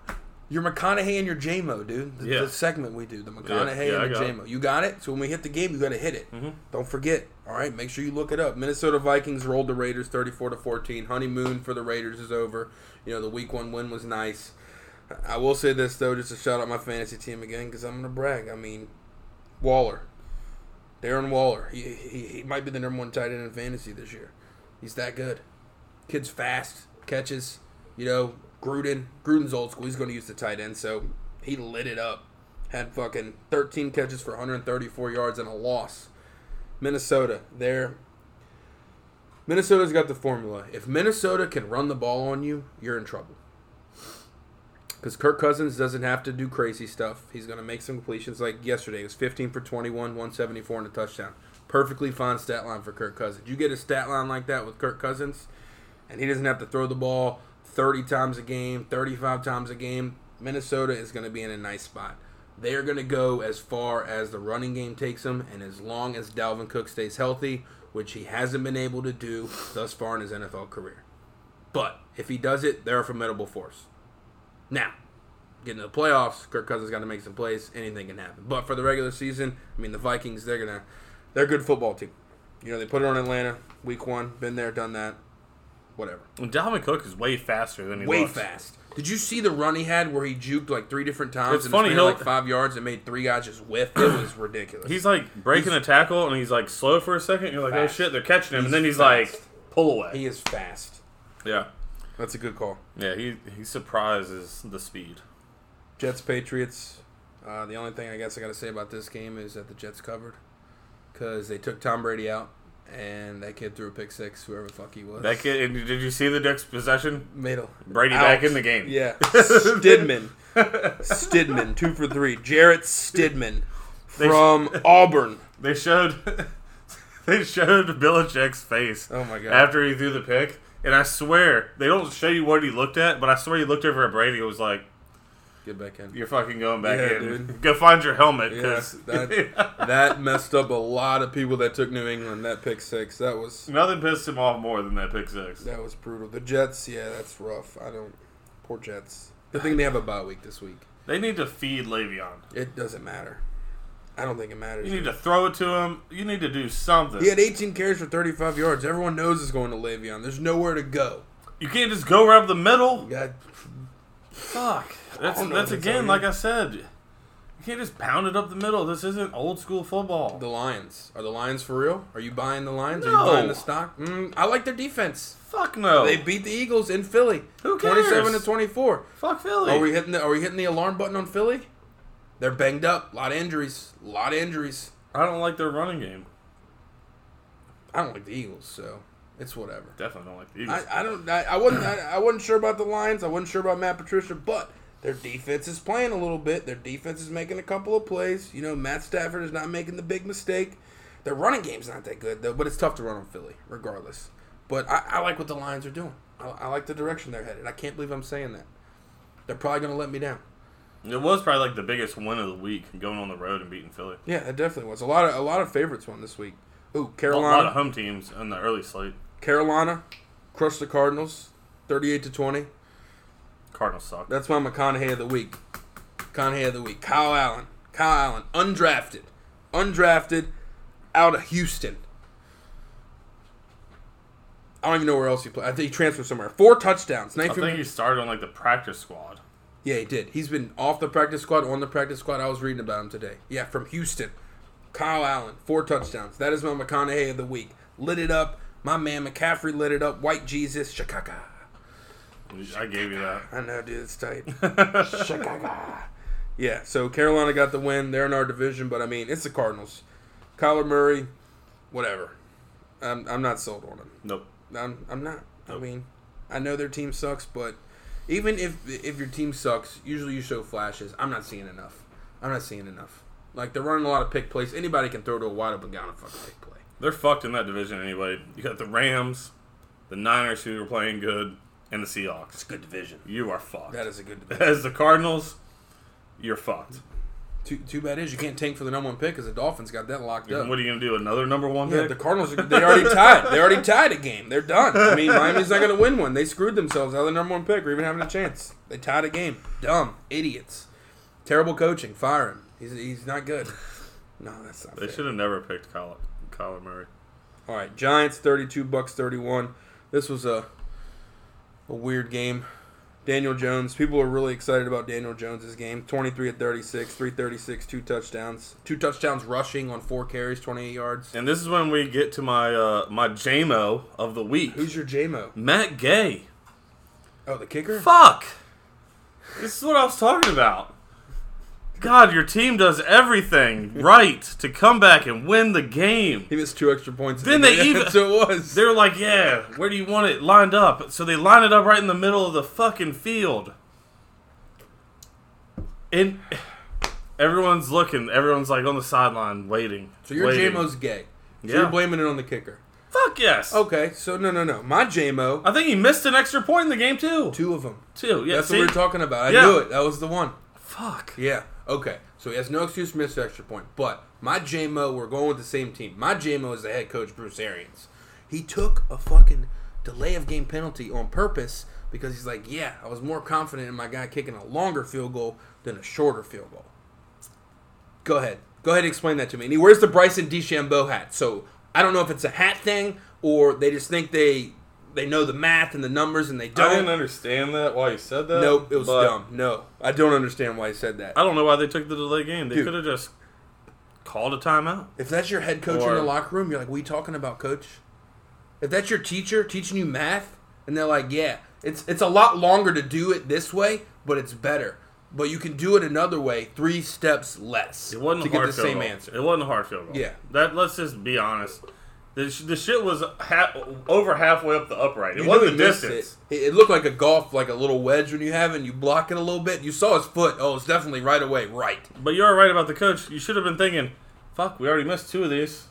your McConaughey and your Jame-O, dude. The, Yeah. the segment we do, the McConaughey yeah, I and the. Jame-O. You got it. So when we hit the game, you got to hit it. Mhm. Don't forget. All right, make sure you look it up. Minnesota Vikings rolled the Raiders, thirty-four to fourteen. Honeymoon for the Raiders is over. You know the Week One win was nice. I will say this though, just to shout out my fantasy team again, because I'm gonna brag. I mean, Waller, Darren Waller. He, he he might be the number one tight end in fantasy this year. He's that good. Kid's fast, catches. You know, Gruden. Gruden's old school. He's going to use the tight end, so he lit it up. Had fucking 13 catches for 134 yards and a loss. Minnesota, they're Minnesota's got the formula. If Minnesota can run the ball on you, you're in trouble. Because Kirk Cousins doesn't have to do crazy stuff. He's going to make some completions. Like yesterday, it was 15 for 21, 174 and a touchdown. Perfectly fine stat line for Kirk Cousins. You get a stat line like that with Kirk Cousins, and he doesn't have to throw the ball 30 times a game, 35 times a game. Minnesota is going to be in a nice spot. They are going to go as far as the running game takes them, and as long as Dalvin Cook stays healthy, which he hasn't been able to do thus far in his NFL career. But if he does it, they're a formidable force. Now, getting to the playoffs, Kirk Cousins got to make some plays. Anything can happen. But for the regular season, I mean, the Vikings, they're gonna, they're a good football team. You know, they put it on Atlanta week one, been there, done that, whatever. And Dalvin Cook is way faster than he Way looks. fast. Did you see the run he had where he juked like three different times It's and funny, just ran he'll- like five yards and made three guys just whiff? It was [clears throat] ridiculous. He's like breaking a tackle and he's like slow for a second. You're like, oh shit, they're catching him, He's and then he's fast. like, pull away. he is fast. yeah, That's a good call. yeah. He he surprises the speed. Jets Patriots. Uh, the only thing I guess I got to say about this game is that the Jets covered because they took Tom Brady out. And that kid threw a pick six. Whoever the fuck he was. That kid. And did you see the next possession? a Brady back in the game. Yeah, [laughs] Stidham, Stidham, two for three. Jarrett Stidham They- from Auburn. They showed. [laughs] they showed Belichick's face. Oh my God. After he threw the pick, and I swear they don't show you what he looked at, but I swear he looked over at Brady. and was like, Get back in. "You're fucking going back Yeah, in. dude. [laughs] Go find your helmet." Yeah, that, [laughs] that messed up a lot of people that took New England. That pick six, that was Nothing pissed him off more than that pick six. that was brutal. The Jets, yeah, that's rough. I don't. Poor Jets. Good thing they have a bye week this week. They need to feed Le'Veon. It doesn't matter. I don't think it matters. You need to throw it to him. You need to do something. He had 18 carries for 35 yards. Everyone knows it's going to Le'Veon. There's nowhere to go. You can't just go around the middle. You got Fuck. That's that's what to tell again, like I said. You can't just pound it up the middle. This isn't old school football. the Lions. Are the Lions for real? Are you buying the Lions? Are No. you buying the stock? Mm, I like their defense. Fuck no. They beat the Eagles in Philly. Who cares? 27 to 24. Fuck Philly. Are we hitting the Are we hitting the alarm button on Philly? They're banged up. A lot of injuries. A lot of injuries. I don't like their running game. I don't like the Eagles, so it's whatever. Definitely don't like the Eagles. I, I don't. I, I wasn't. I, I wasn't sure about the Lions. I wasn't sure about Matt Patricia, but their defense is playing a little bit. Their defense is making a couple of plays. You know, Matt Stafford is not making the big mistake. Their running game's not that good though, but it's tough to run on Philly, regardless. But I, I like what the Lions are doing. I, I like the direction they're headed. I can't believe I'm saying that. They're probably going to let me down. it was probably like the biggest win of the week, going on the road and beating Philly. Yeah, it definitely was. A lot of a lot of favorites won this week. Ooh, Carolina. A lot of home teams in the early slate. Carolina crushed the Cardinals, thirty-eight to twenty. Cardinals suck. That's my McConaughey of the week. McConaughey of the week. Kyle Allen. Kyle Allen, undrafted, undrafted, out of Houston. I don't even know where else he played. I think he transferred somewhere. Four touchdowns. I 19 think he started on like the practice squad. Yeah, he did. He's been off the practice squad, on the practice squad. I was reading about him today. Yeah, from Houston. Kyle Allen, four touchdowns. That is my McConaughey of the week. Lit it up. My man McCaffrey lit it up. White Jesus, Chicago. I gave you that. I know, dude. It's tight. [laughs] Chicago. Yeah, so Carolina got the win. They're in our division, but I mean, it's the Cardinals. Kyler Murray, whatever. I'm, I'm not sold on him. Nope. I'm, I'm not. I mean, I know their team sucks, but even if if your team sucks, usually you show flashes. I'm not seeing enough. I'm not seeing enough. Like they're running a lot of pick plays. Anybody can throw to a wide open guy on a fucking pick play. They're fucked in that division anyway. You got the Rams, the Niners who are playing good, and the Seahawks. It's a good division. You are fucked. That is a good [laughs] division. As the Cardinals, you're fucked. too, too bad is you can't tank for the number one pick because the Dolphins got that locked up. What are you gonna do? Another number one Yeah, pick? the Cardinals. Are, they already tied. They already tied a game. They're done. I mean, Miami's not going to win one. They screwed themselves out of the number one pick or even having a chance. They tied a game. Dumb idiots. Terrible coaching. Fire him. He's he's not good. No, that's not. they fair. should have never picked Kyler, Kyler Murray. All right, Giants thirty-two, Bucks thirty-one. This was a a weird game. Daniel Jones. People are really excited about Daniel Jones's game. Twenty-three at thirty-six, three thirty-six, two touchdowns, two touchdowns rushing on four carries, twenty-eight yards. And this is when we get to my uh, my Jame-O of the week. Who's your Jame-O? Matt Gay? Oh, the kicker. Fuck. This is what I was talking about. God, your team does everything right to come back and win the game. He missed two extra points. Then they even- [laughs] so it was. They're like, yeah, where do you want it lined up? So they line it up right in the middle of the fucking field. And everyone's looking. Everyone's like on the sideline waiting. So your waiting. Jame-O's gay. So Yeah. you're blaming it on the kicker. Fuck yes. Okay, so no, no, no. My Jame-O, I think he missed an extra point in the game too. two of them. Two. Yeah. That's see? what we are talking about. I Yeah. knew it. That was the one. Fuck. Yeah. Okay. So he has no excuse to miss the extra point. But my Jame-O, we're going with the same team. My Jame-O is the head coach, Bruce Arians. He took a fucking delay of game penalty on purpose because he's like, yeah, I was more confident in my guy kicking a longer field goal than a shorter field goal. Go ahead. Go ahead and explain that to me. And he wears the Bryson DeChambeau hat. So I don't know if it's a hat thing or they just think they they know the math and the numbers and they don't. I didn't understand that. Why you said that? Nope, it was dumb. No, I don't understand why he said that. I don't know why they took the delay game. They Dude. could have just called a timeout. If that's your head coach in the locker room, you're like, "We talking about coach?" If that's your teacher teaching you math, and they're like, "Yeah, it's it's a lot longer to do it this way, but it's better. But you can do it another way, three steps less It wasn't to a get hard the field same goal. answer." It wasn't a hard field goal. Yeah. That let's just be honest. The, sh- the shit was ha- over halfway up the upright. It You wasn't the distance. It. it looked like a golf, like a little wedge when you have it and you block it a little bit. You saw his foot. Oh, it's definitely right away, right. But you're right about the coach. You should have been thinking, fuck, we already missed two of these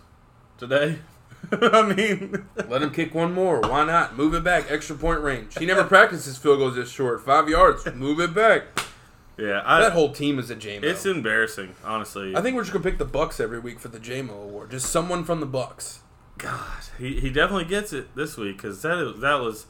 today. [laughs] I mean, [laughs] Let him kick one more. Why not? Move it back. Extra point range. He never practices field goals this short. Five yards. Move it back. yeah, I, That whole team is a Jame-O. it's embarrassing, honestly. I think we're just gonna pick the Bucks every week for the Jame-O award. Just someone from the Bucks. God, he, he definitely gets it this week because that is, that was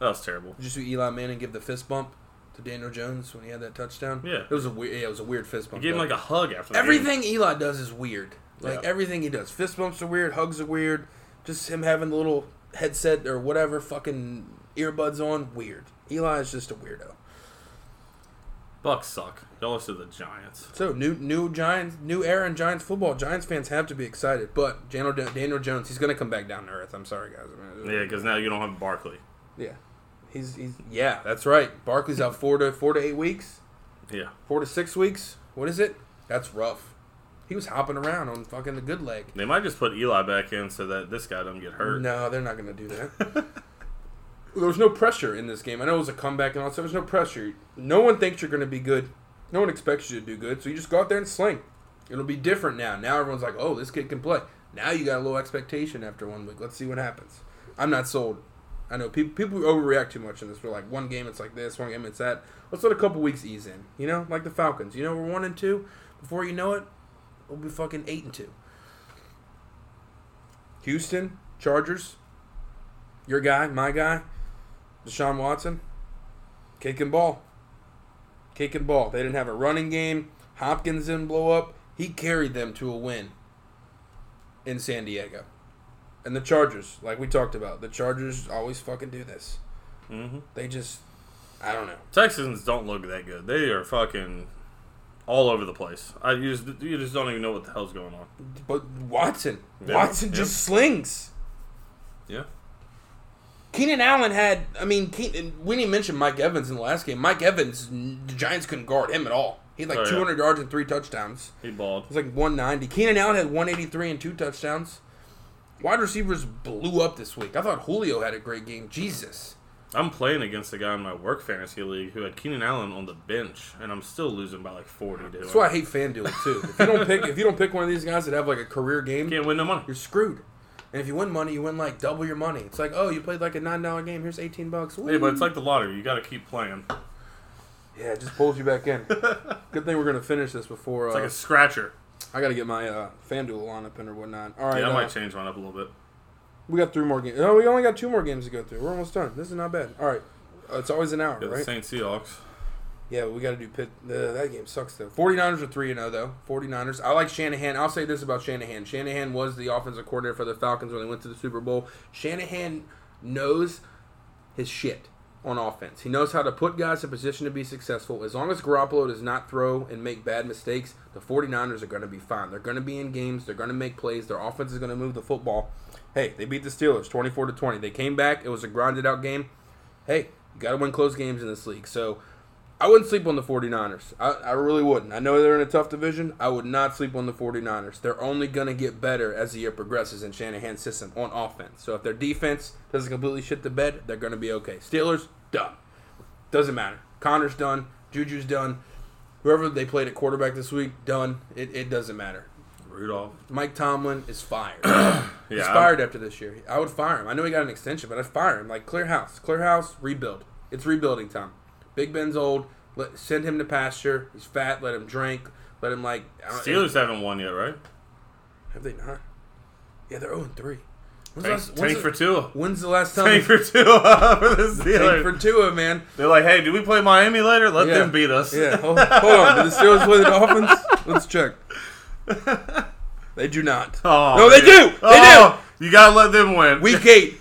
that was terrible. Did you see Eli Manning give the fist bump to Daniel Jones when he had that touchdown? Yeah. it was a weird. Yeah, it was a weird fist bump. He gave him like a hug after the game. Everything Eli does is weird. Like Yeah. everything he does. Fist bumps are weird. Hugs are weird. Just him having the little headset or whatever fucking earbuds on. Weird. Eli is just a weirdo. Bucks suck. Y'all to the Giants. So new new Giants, new era in Giants football. Giants fans have to be excited. But Daniel, Daniel Jones, he's gonna come back down to earth. I'm sorry, guys. I mean, Yeah, because now you don't have Barkley. yeah. He's he's yeah, that's right. Barkley's out four to four to eight weeks, Yeah. four to six weeks. What is it? That's rough. He was hopping around on fucking the good leg. They might just put Eli back in so that this guy doesn't get hurt. No, they're not going to do that. [laughs] there was no pressure in this game. I know it was a comeback and all that. There was no pressure. No one thinks you're going to be good. No one expects you to do good. So you just go out there and sling. It'll be different now. Now everyone's like, oh, this kid can play. Now you got a low expectation after one week. Let's see what happens. I'm not sold. I know people people overreact too much in this. We're like one game it's like this, one game it's that. Let's let a couple weeks ease in. You know, like the Falcons. You know, we're one and two. Before you know it, we'll be fucking eight and two. Houston Chargers. Your guy, my guy, Deshaun Watson. Kick and ball. Kick and ball. They didn't have a running game. Hopkins didn't blow up. He carried them to a win in San Diego. And the Chargers, like we talked about, the Chargers always fucking do this. hmm They just, I don't know. Texans don't look that good. They are fucking all over the place. I you just you just don't even know what the hell's going on. But Watson, Yeah, Watson yeah. just slings. Yeah. Keenan Allen had, I mean, Keenan, we didn't mention Mike Evans in the last game. Mike Evans, the Giants couldn't guard him at all. He had like Oh, yeah. 200 yards and three touchdowns. He balled. It was like 190. Keenan Allen had 183 and two touchdowns. Wide receivers blew up this week. I thought Julio had a great game. Jesus. I'm playing against a guy in my work fantasy league who had Keenan Allen on the bench, and I'm still losing by like 40 to That's why I hate FanDuel too. If you don't pick, if you don't pick one of these guys that have like a career game, Can't win no money. you're screwed. And if you win money, you win like double your money. It's like, oh, you played like a nine dollar game. Here's eighteen bucks. Yeah, but it's like the lottery. You got to keep playing. yeah, it just pulls you back in. [laughs] Good thing we're gonna finish this before. It's Uh, like a scratcher. I gotta get my uh, FanDuel lineup in or whatnot. All right, Yeah, I uh, might change mine up a little bit. we got three more games. No, we only got two more games to go through. We're almost done. This is not bad. All right, uh, it's always an hour, Yeah, right? Saint Seahawks. Yeah, we got to do Pitt. Uh, that game sucks though. 49ers are 3 0 though. 49ers. I like Shanahan. I'll say this about Shanahan. Shanahan was the offensive coordinator for the Falcons when they went to the Super Bowl. Shanahan knows his shit on offense. He knows how to put guys in position to be successful. As long as Garoppolo does not throw and make bad mistakes, the 49ers are going to be fine. They're going to be in games. They're going to make plays. Their offense is going to move the football. Hey, they beat the Steelers 24 to 20. They came back. It was a grinded out game. Hey, you got to win close games in this league. So, I wouldn't sleep on the 49ers. I, I really wouldn't. I know they're in a tough division. I would not sleep on the 49ers. They're only going to get better as the year progresses in Shanahan's system on offense. So if their defense doesn't completely shit the bed, they're going to be okay. Steelers, done. Doesn't matter. Connor's done. Juju's done. Whoever they played at quarterback this week, done. It, it doesn't matter. Rudolph. Mike Tomlin is fired. [clears throat] Yeah, He's fired after this year. I would fire him. I know he got an extension, but I'd fire him. Like clear house, clear house, rebuild. It's rebuilding time. Big Ben's old. Let send him to pasture. He's fat. Let him drink. Let him like. Steelers haven't won yet, right? have they not? Yeah, they're zero and three. When's Tank, the- for Tua. When's the last time? Tank for Tua [laughs] for the [laughs] Steelers. Tank for Tua, man. They're like, hey, do we play Miami later? Let Yeah. them beat us. Yeah. [laughs] Hold, hold on. Do the Steelers play the Dolphins? Let's check. They do not. Oh, no, they man. do. They Oh, You gotta let them win. Week eight.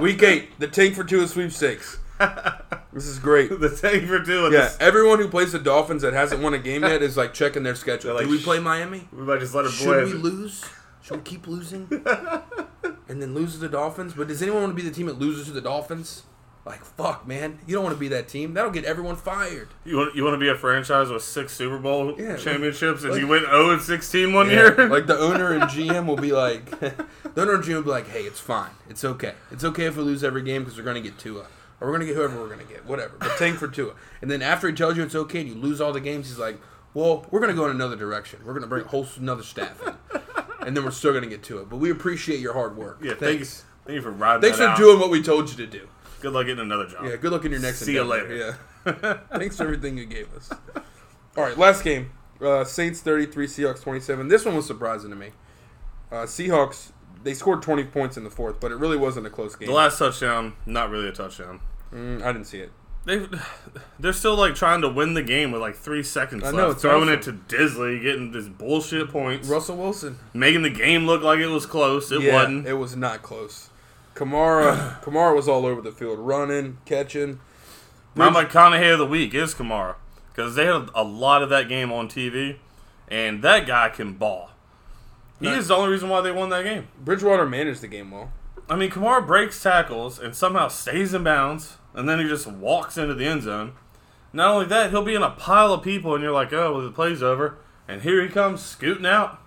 Week eight. The tank for two Tua sweepstakes. [laughs] This is great. the tank for doing Yeah, This- everyone who plays the Dolphins that hasn't won a game yet is like checking their schedule. Like, Do we play Miami? we might just let them Should we lose? Should we keep losing? [laughs] and then lose to the Dolphins? But does anyone want to be the team that loses to the Dolphins? Like fuck, man, you don't want to be that team. That'll get everyone fired. You want you want to be a franchise with six Super Bowl Yeah, championships, and like- you went 0 and 16 one year. like the owner and [laughs] GM will be like, the owner and GM will be like, hey, it's fine, it's okay, it's okay if we lose every game because we're gonna get Tua or we're gonna get whoever we're gonna get, whatever. But tank for Tua. And then after he tells you it's okay and you lose all the games, he's like, well, we're gonna go in another direction. We're gonna bring a whole another staff in, [laughs] and then we're still gonna get Tua. But we appreciate your hard work. yeah, thanks. Thank you for riding. Thanks for out. doing what we told you to do. Good luck getting another job. Yeah, good luck in your next. See you later. Yeah. [laughs] Thanks for everything you gave us. All right, last game. Uh, Saints 33, Seahawks 27. This one was surprising to me. Uh, Seahawks, they scored 20 points in the fourth, but it really wasn't a close game. The last touchdown, not really a touchdown. Mm, I didn't see it. They they're still like trying to win the game with like three seconds I left, know, it's throwing awesome. it to Dissly, getting this bullshit points, Russell Wilson. making the game look like it was close. It yeah, wasn't. it was not close. Kamara, [clears throat] Kamara was all over the field, running, catching. My McConaughey of the week is Kamara because they had a lot of that game on TV, and that guy can ball. He is the only reason why they won that game. Bridgewater managed the game well. I mean, Kamara breaks tackles and somehow stays in bounds, and then he just walks into the end zone. Not only that, he'll be in a pile of people, and you're like, oh, well, the play's over. And here he comes scooting out.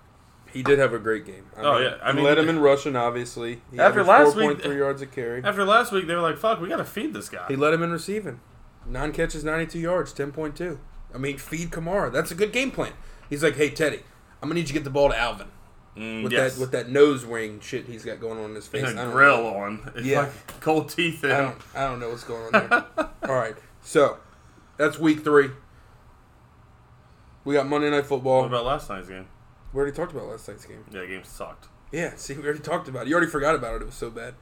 He did have a great game. I Oh, yeah, I mean- led him in rushing, obviously. He After last week- 4.3 yards a carry. After last week, they were like, fuck, we got to feed this guy. He led him in receiving. Nine catches, 92 yards, 10.2. I mean, feed Kamara. That's a good game plan. He's like, hey, Teddy, I'm going to need you to get the ball to Alvin. Mm, With yes. that with that nose ring shit he's got going on in his face. and I a don't grill know. on. It's Yeah. like gold teeth in. I don't, I don't know what's going on there. [laughs] All right. So, that's week three. We got Monday Night Football. What about last night's game? we already talked about last night's game. Yeah, the game sucked. Yeah, [laughs] see, we already talked about it. You already forgot about it. It was so bad.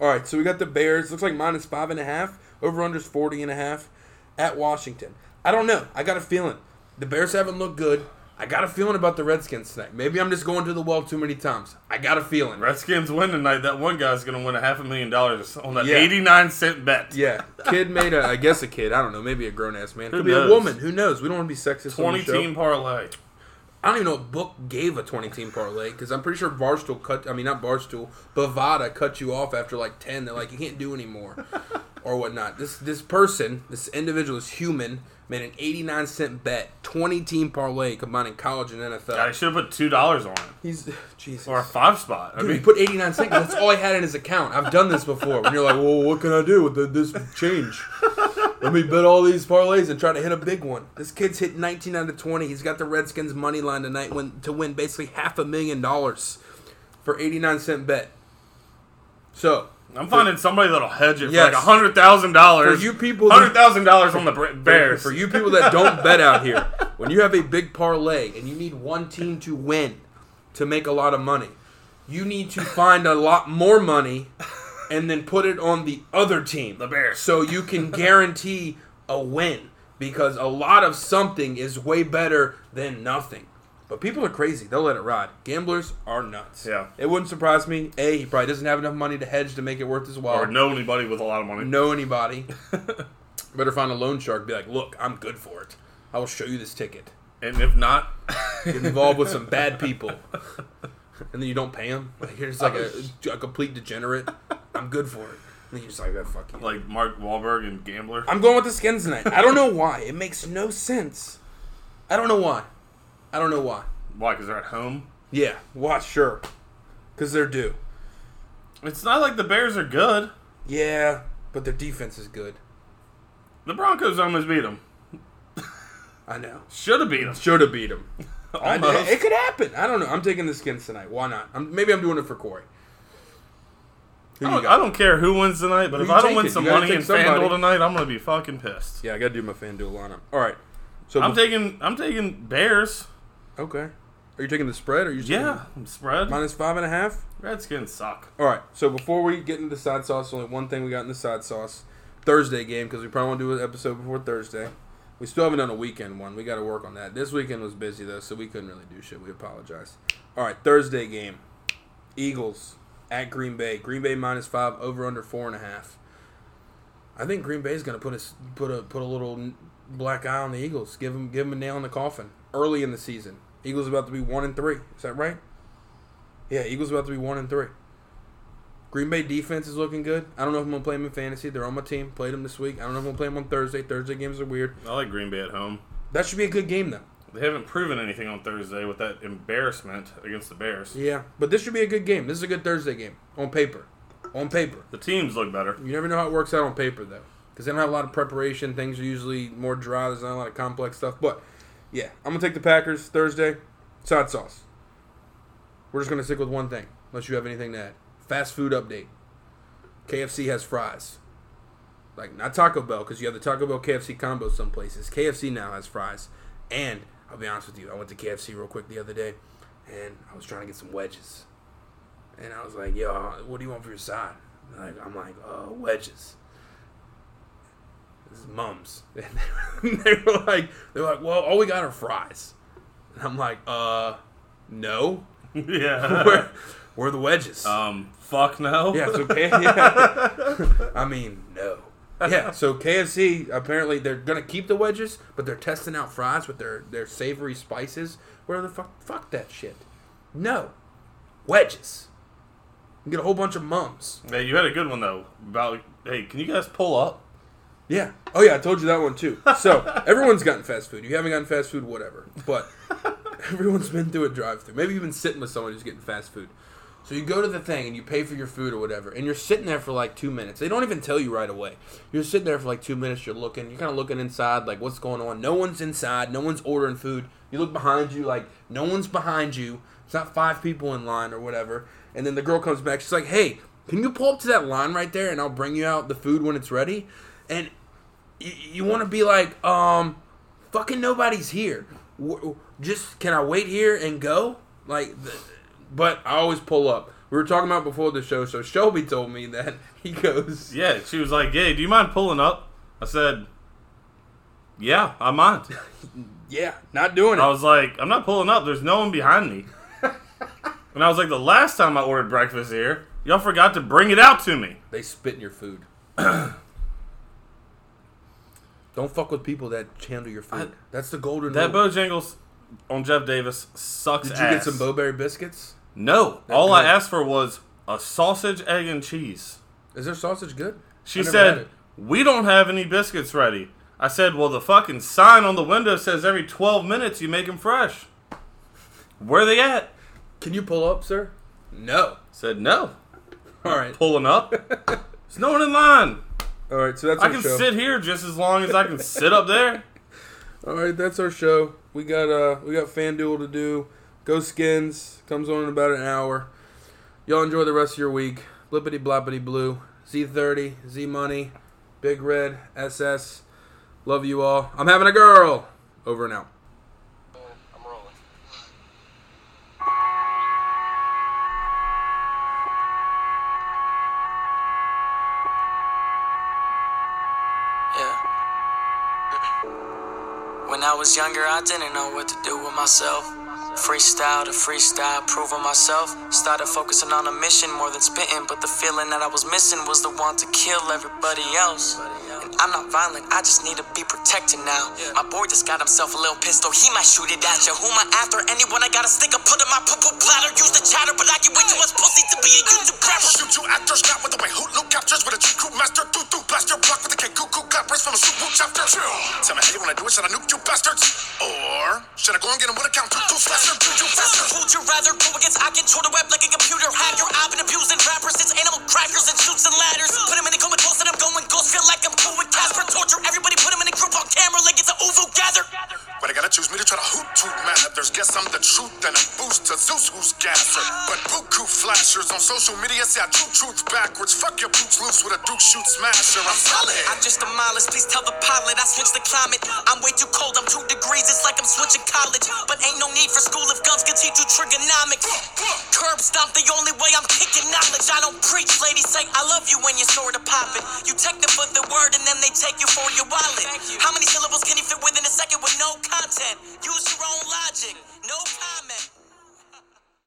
All right, so we got the Bears. Looks like minus five and a half. Over unders 40 and a half at Washington. I don't know. I got a feeling. The Bears haven't looked good. I got a feeling about the Redskins tonight. Maybe I'm just going to the well too many times. I got a feeling. Redskins win tonight. That one guy's going to win a half a million dollars on that Yeah. 89 cent bet. Yeah, kid made a. I guess a kid. I don't know. Maybe a grown ass man. Who Could be knows? a woman. Who knows? We don't want to be sexist. 20 on the show. team parlay. I don't even know what book gave a 20 team parlay because I'm pretty sure Barstool cut. I mean, not Barstool, Bovada cut you off after like 10. They're like, you can't do anymore [laughs] or whatnot. This this person, this individual is human. Made an 89 cent bet, 20 team parlay combining college and NFL. God, I should have put $2 on it. He's [sighs] Jesus. Or a five spot. I Dude, he mean, put 89 cents. 'cause That's all I had in his account. I've done this before. When you're like, well, what can I do with the, this change? [laughs] Let me bet all these parlays and try to hit a big one. This kid's hit 19 out of 20. He's got the Redskins money line tonight win, to win basically half a million dollars for 89 cent bet. So, I'm finding somebody that'll hedge it Yes. for like $100,000. For you people that- $100,000 on the Bra- Bears. for you people that don't bet out here, when you have a big parlay and you need one team to win to make a lot of money, you need to find a lot more money and then put it on the other team. The Bears. So you can [laughs] guarantee a win because a lot of something is way better than nothing. But people are crazy. They'll let it ride. Gamblers are nuts. Yeah. It wouldn't surprise me. A, he probably doesn't have enough money to hedge to make it worth his while Or know anybody with a lot of money. know anybody, [laughs] better find a loan shark. Be like, look, I'm good for it. I will show you this ticket. And if not, Get involved with some bad [laughs] people, and then you don't pay them. Like, you're just like a, a complete degenerate. I'm good for it. And just like, oh, fuck you. like Mark Wahlberg and Gambler. I'm going with the skins tonight. I don't know why. It makes no sense. I don't know why. I don't know why. Why? Because they're at home? Yeah, why? Sure, because they're due. It's not like the Bears are good. Yeah, but their defense is good. The Broncos almost beat them. [laughs] I know. Should have beat them. Should have beat them. [laughs] I, it could happen. I don't know. I'm taking the skins tonight. Why not? I'm, maybe I'm doing it for Corey. I don't. I don't care who wins tonight, but Who if you I don't win taking? some You gotta money in somebody. FanDuel tonight, I'm gonna be fucking pissed. Yeah, I gotta do my FanDuel lineup. All right. So I'm bef- taking I'm taking Bears. okay. Are you taking the spread? Or are you Yeah, spread. minus five and a half? Redskins suck. All right. So before we get into the side sauce, only one thing we got in the side sauce: Thursday game because we probably want to do an episode before Thursday. We still haven't done a weekend one. We got to work on that. This weekend was busy though, so we couldn't really do shit. We apologize. All right, Thursday game: Eagles at Green Bay. Green Bay minus five, over under four and a half. I think Green Bay's gonna put a put a put a little black eye on the Eagles. Give them give them a nail in the coffin early in the season. Eagles about to be one and three. Is that right? Yeah, Eagles about to be one and three. Green Bay defense is looking good. I don't know if I'm gonna play them in fantasy. They're on my team. Played them this week. I don't know if I'm gonna play them on Thursday. Thursday games are weird. I like Green Bay at home. That should be a good game though. They haven't proven anything on Thursday with that embarrassment against the Bears. Yeah, but this should be a good game. This is a good Thursday game on paper. On paper. The teams look better. You never know how it works out on paper though, because they don't have a lot of preparation. Things are usually more dry. There's not a lot of complex stuff. But yeah, I'm gonna take the Packers Thursday. Side sauce. We're just gonna stick with one thing, unless you have anything to add. Fast food update. KFC has fries. Like not Taco Bell, because you have the Taco Bell KFC combo some places. KFC now has fries, and I'll be honest with you, I went to KFC real quick the other day, and I was trying to get some wedges, and I was like, "Yo, what do you want for your side?" Like I'm like, "Uh, wedges." This is mums, [laughs] and they were like, "They're like, well, all we got are fries," and I'm like, "Uh, no, [laughs] yeah. [laughs] where, where are the wedges?" um. Fuck no. Yeah, so yeah. I mean, no. Yeah, [laughs] so KFC apparently they're gonna keep the wedges, but they're testing out fries with their their savory spices. Where the fuck fuck that shit? No, wedges. You get a whole bunch of mums. Hey, you had a good one though. About hey, can you guys pull up? Yeah. Oh yeah, I told you that one too. So [laughs] everyone's gotten fast food. You haven't gotten fast food, whatever. But [laughs] everyone's been through a drive-through. Maybe you've been sitting with someone who's getting fast food. So you go to the thing and you pay for your food or whatever, and you're sitting there for like two minutes. They don't even tell you right away. You're sitting there for like two minutes. You're looking. You're kind of looking inside, like what's going on. No one's inside. No one's ordering food. You look behind you, like no one's behind you. It's not five people in line or whatever. And then the girl comes back. She's like, "Hey, can you pull up to that line right there, and I'll bring you out the food when it's ready." And you, you want to be like, um, fucking nobody's here. Just can I wait here and go? Like, the, but I always pull up. We were talking about before the show, so Shelby told me that [laughs] he goes, Yeah, she was like, "Hey, do you mind pulling up?" I said, "Yeah, I mind." [laughs] "Yeah, not doing it." I was like, "I'm not pulling up. There's no one behind me." [laughs] and I was like, "The last time I ordered breakfast here, y'all forgot to bring it out to me." they spit in your food. [clears throat] Don't fuck with people that handle your food. I- That's the golden That rule. Bojangles on Jeff Davis sucks Did you ass. get some Bo-Berry biscuits? No, all I good. asked for was a sausage, egg, and cheese. Is their sausage good? She I never had said, it. "We don't have any biscuits ready." I said, "Well, the fucking sign on the window says every 12 minutes you make them fresh. Where they at?" "Can you pull up, sir?" No. Said, "No." All right. Pulling up. [laughs] There's no one in line. All right. So that's I our can show. sit here just as long as I can sit up there. [laughs] All right, that's our show. We got uh we got FanDuel to do. Go Skins comes on in about an hour. Y'all enjoy the rest of your week. Blippity bloppity blue. Z30, Z Money, Big Red, SS. Love you all. I'm having a girl. Over and out. Yeah. [clears throat] When I was younger, I didn't know what to do with myself. Freestyle to freestyle, proving myself. Started focusing on a mission more than spitting, but the feeling that I was missing was the want to kill everybody else. I'm not violent, I just need to be protected now. My boy just got himself a little pistol, he might shoot it at ya. Who am I after? Anyone I gotta stick up, put in my poo poo platter. Use the chatter, but I get way too much pussy to be a YouTube rapper. Shoot you actors, not with the way hoot look captures with a G crew master. Doo doo blaster, block with a K cuckoo clappers from a soup boot chapter. Tell me how you wanna do it, should I nuke you bastards? Or should I go and get him with a count two two slasher? Do you faster? Who'd you rather go against? I control the web like a computer hacker. I've been abusing rappers, it's animal crackers and shoots and ladders. Put him in a comatose and I'm going ghost. Feel like I'm cool with Casper. Torture everybody, put him in a group on camera like it's a UFO gather. But I gotta choose me to try to hoot toot matters. Guess I'm the truth and a boost to Zeus who's gasser. But buku flashers on social media say I do truth backwards. Fuck your boots loose with a Duke shoot smasher. I'm solid. I just demolished. Please tell the pilot I switched the climate. I'm way too cold. I'm two degrees. It's like I'm switching college. But ain't no need for school if guns can teach you trigonomics. Curb stomp the only way I'm kicking knowledge. I don't preach. Ladies say I love you when you're sort of popping. You take them for the word and then they take you for your wallet. How many syllables can you fit within a second with no content. Use your own logic. No comment.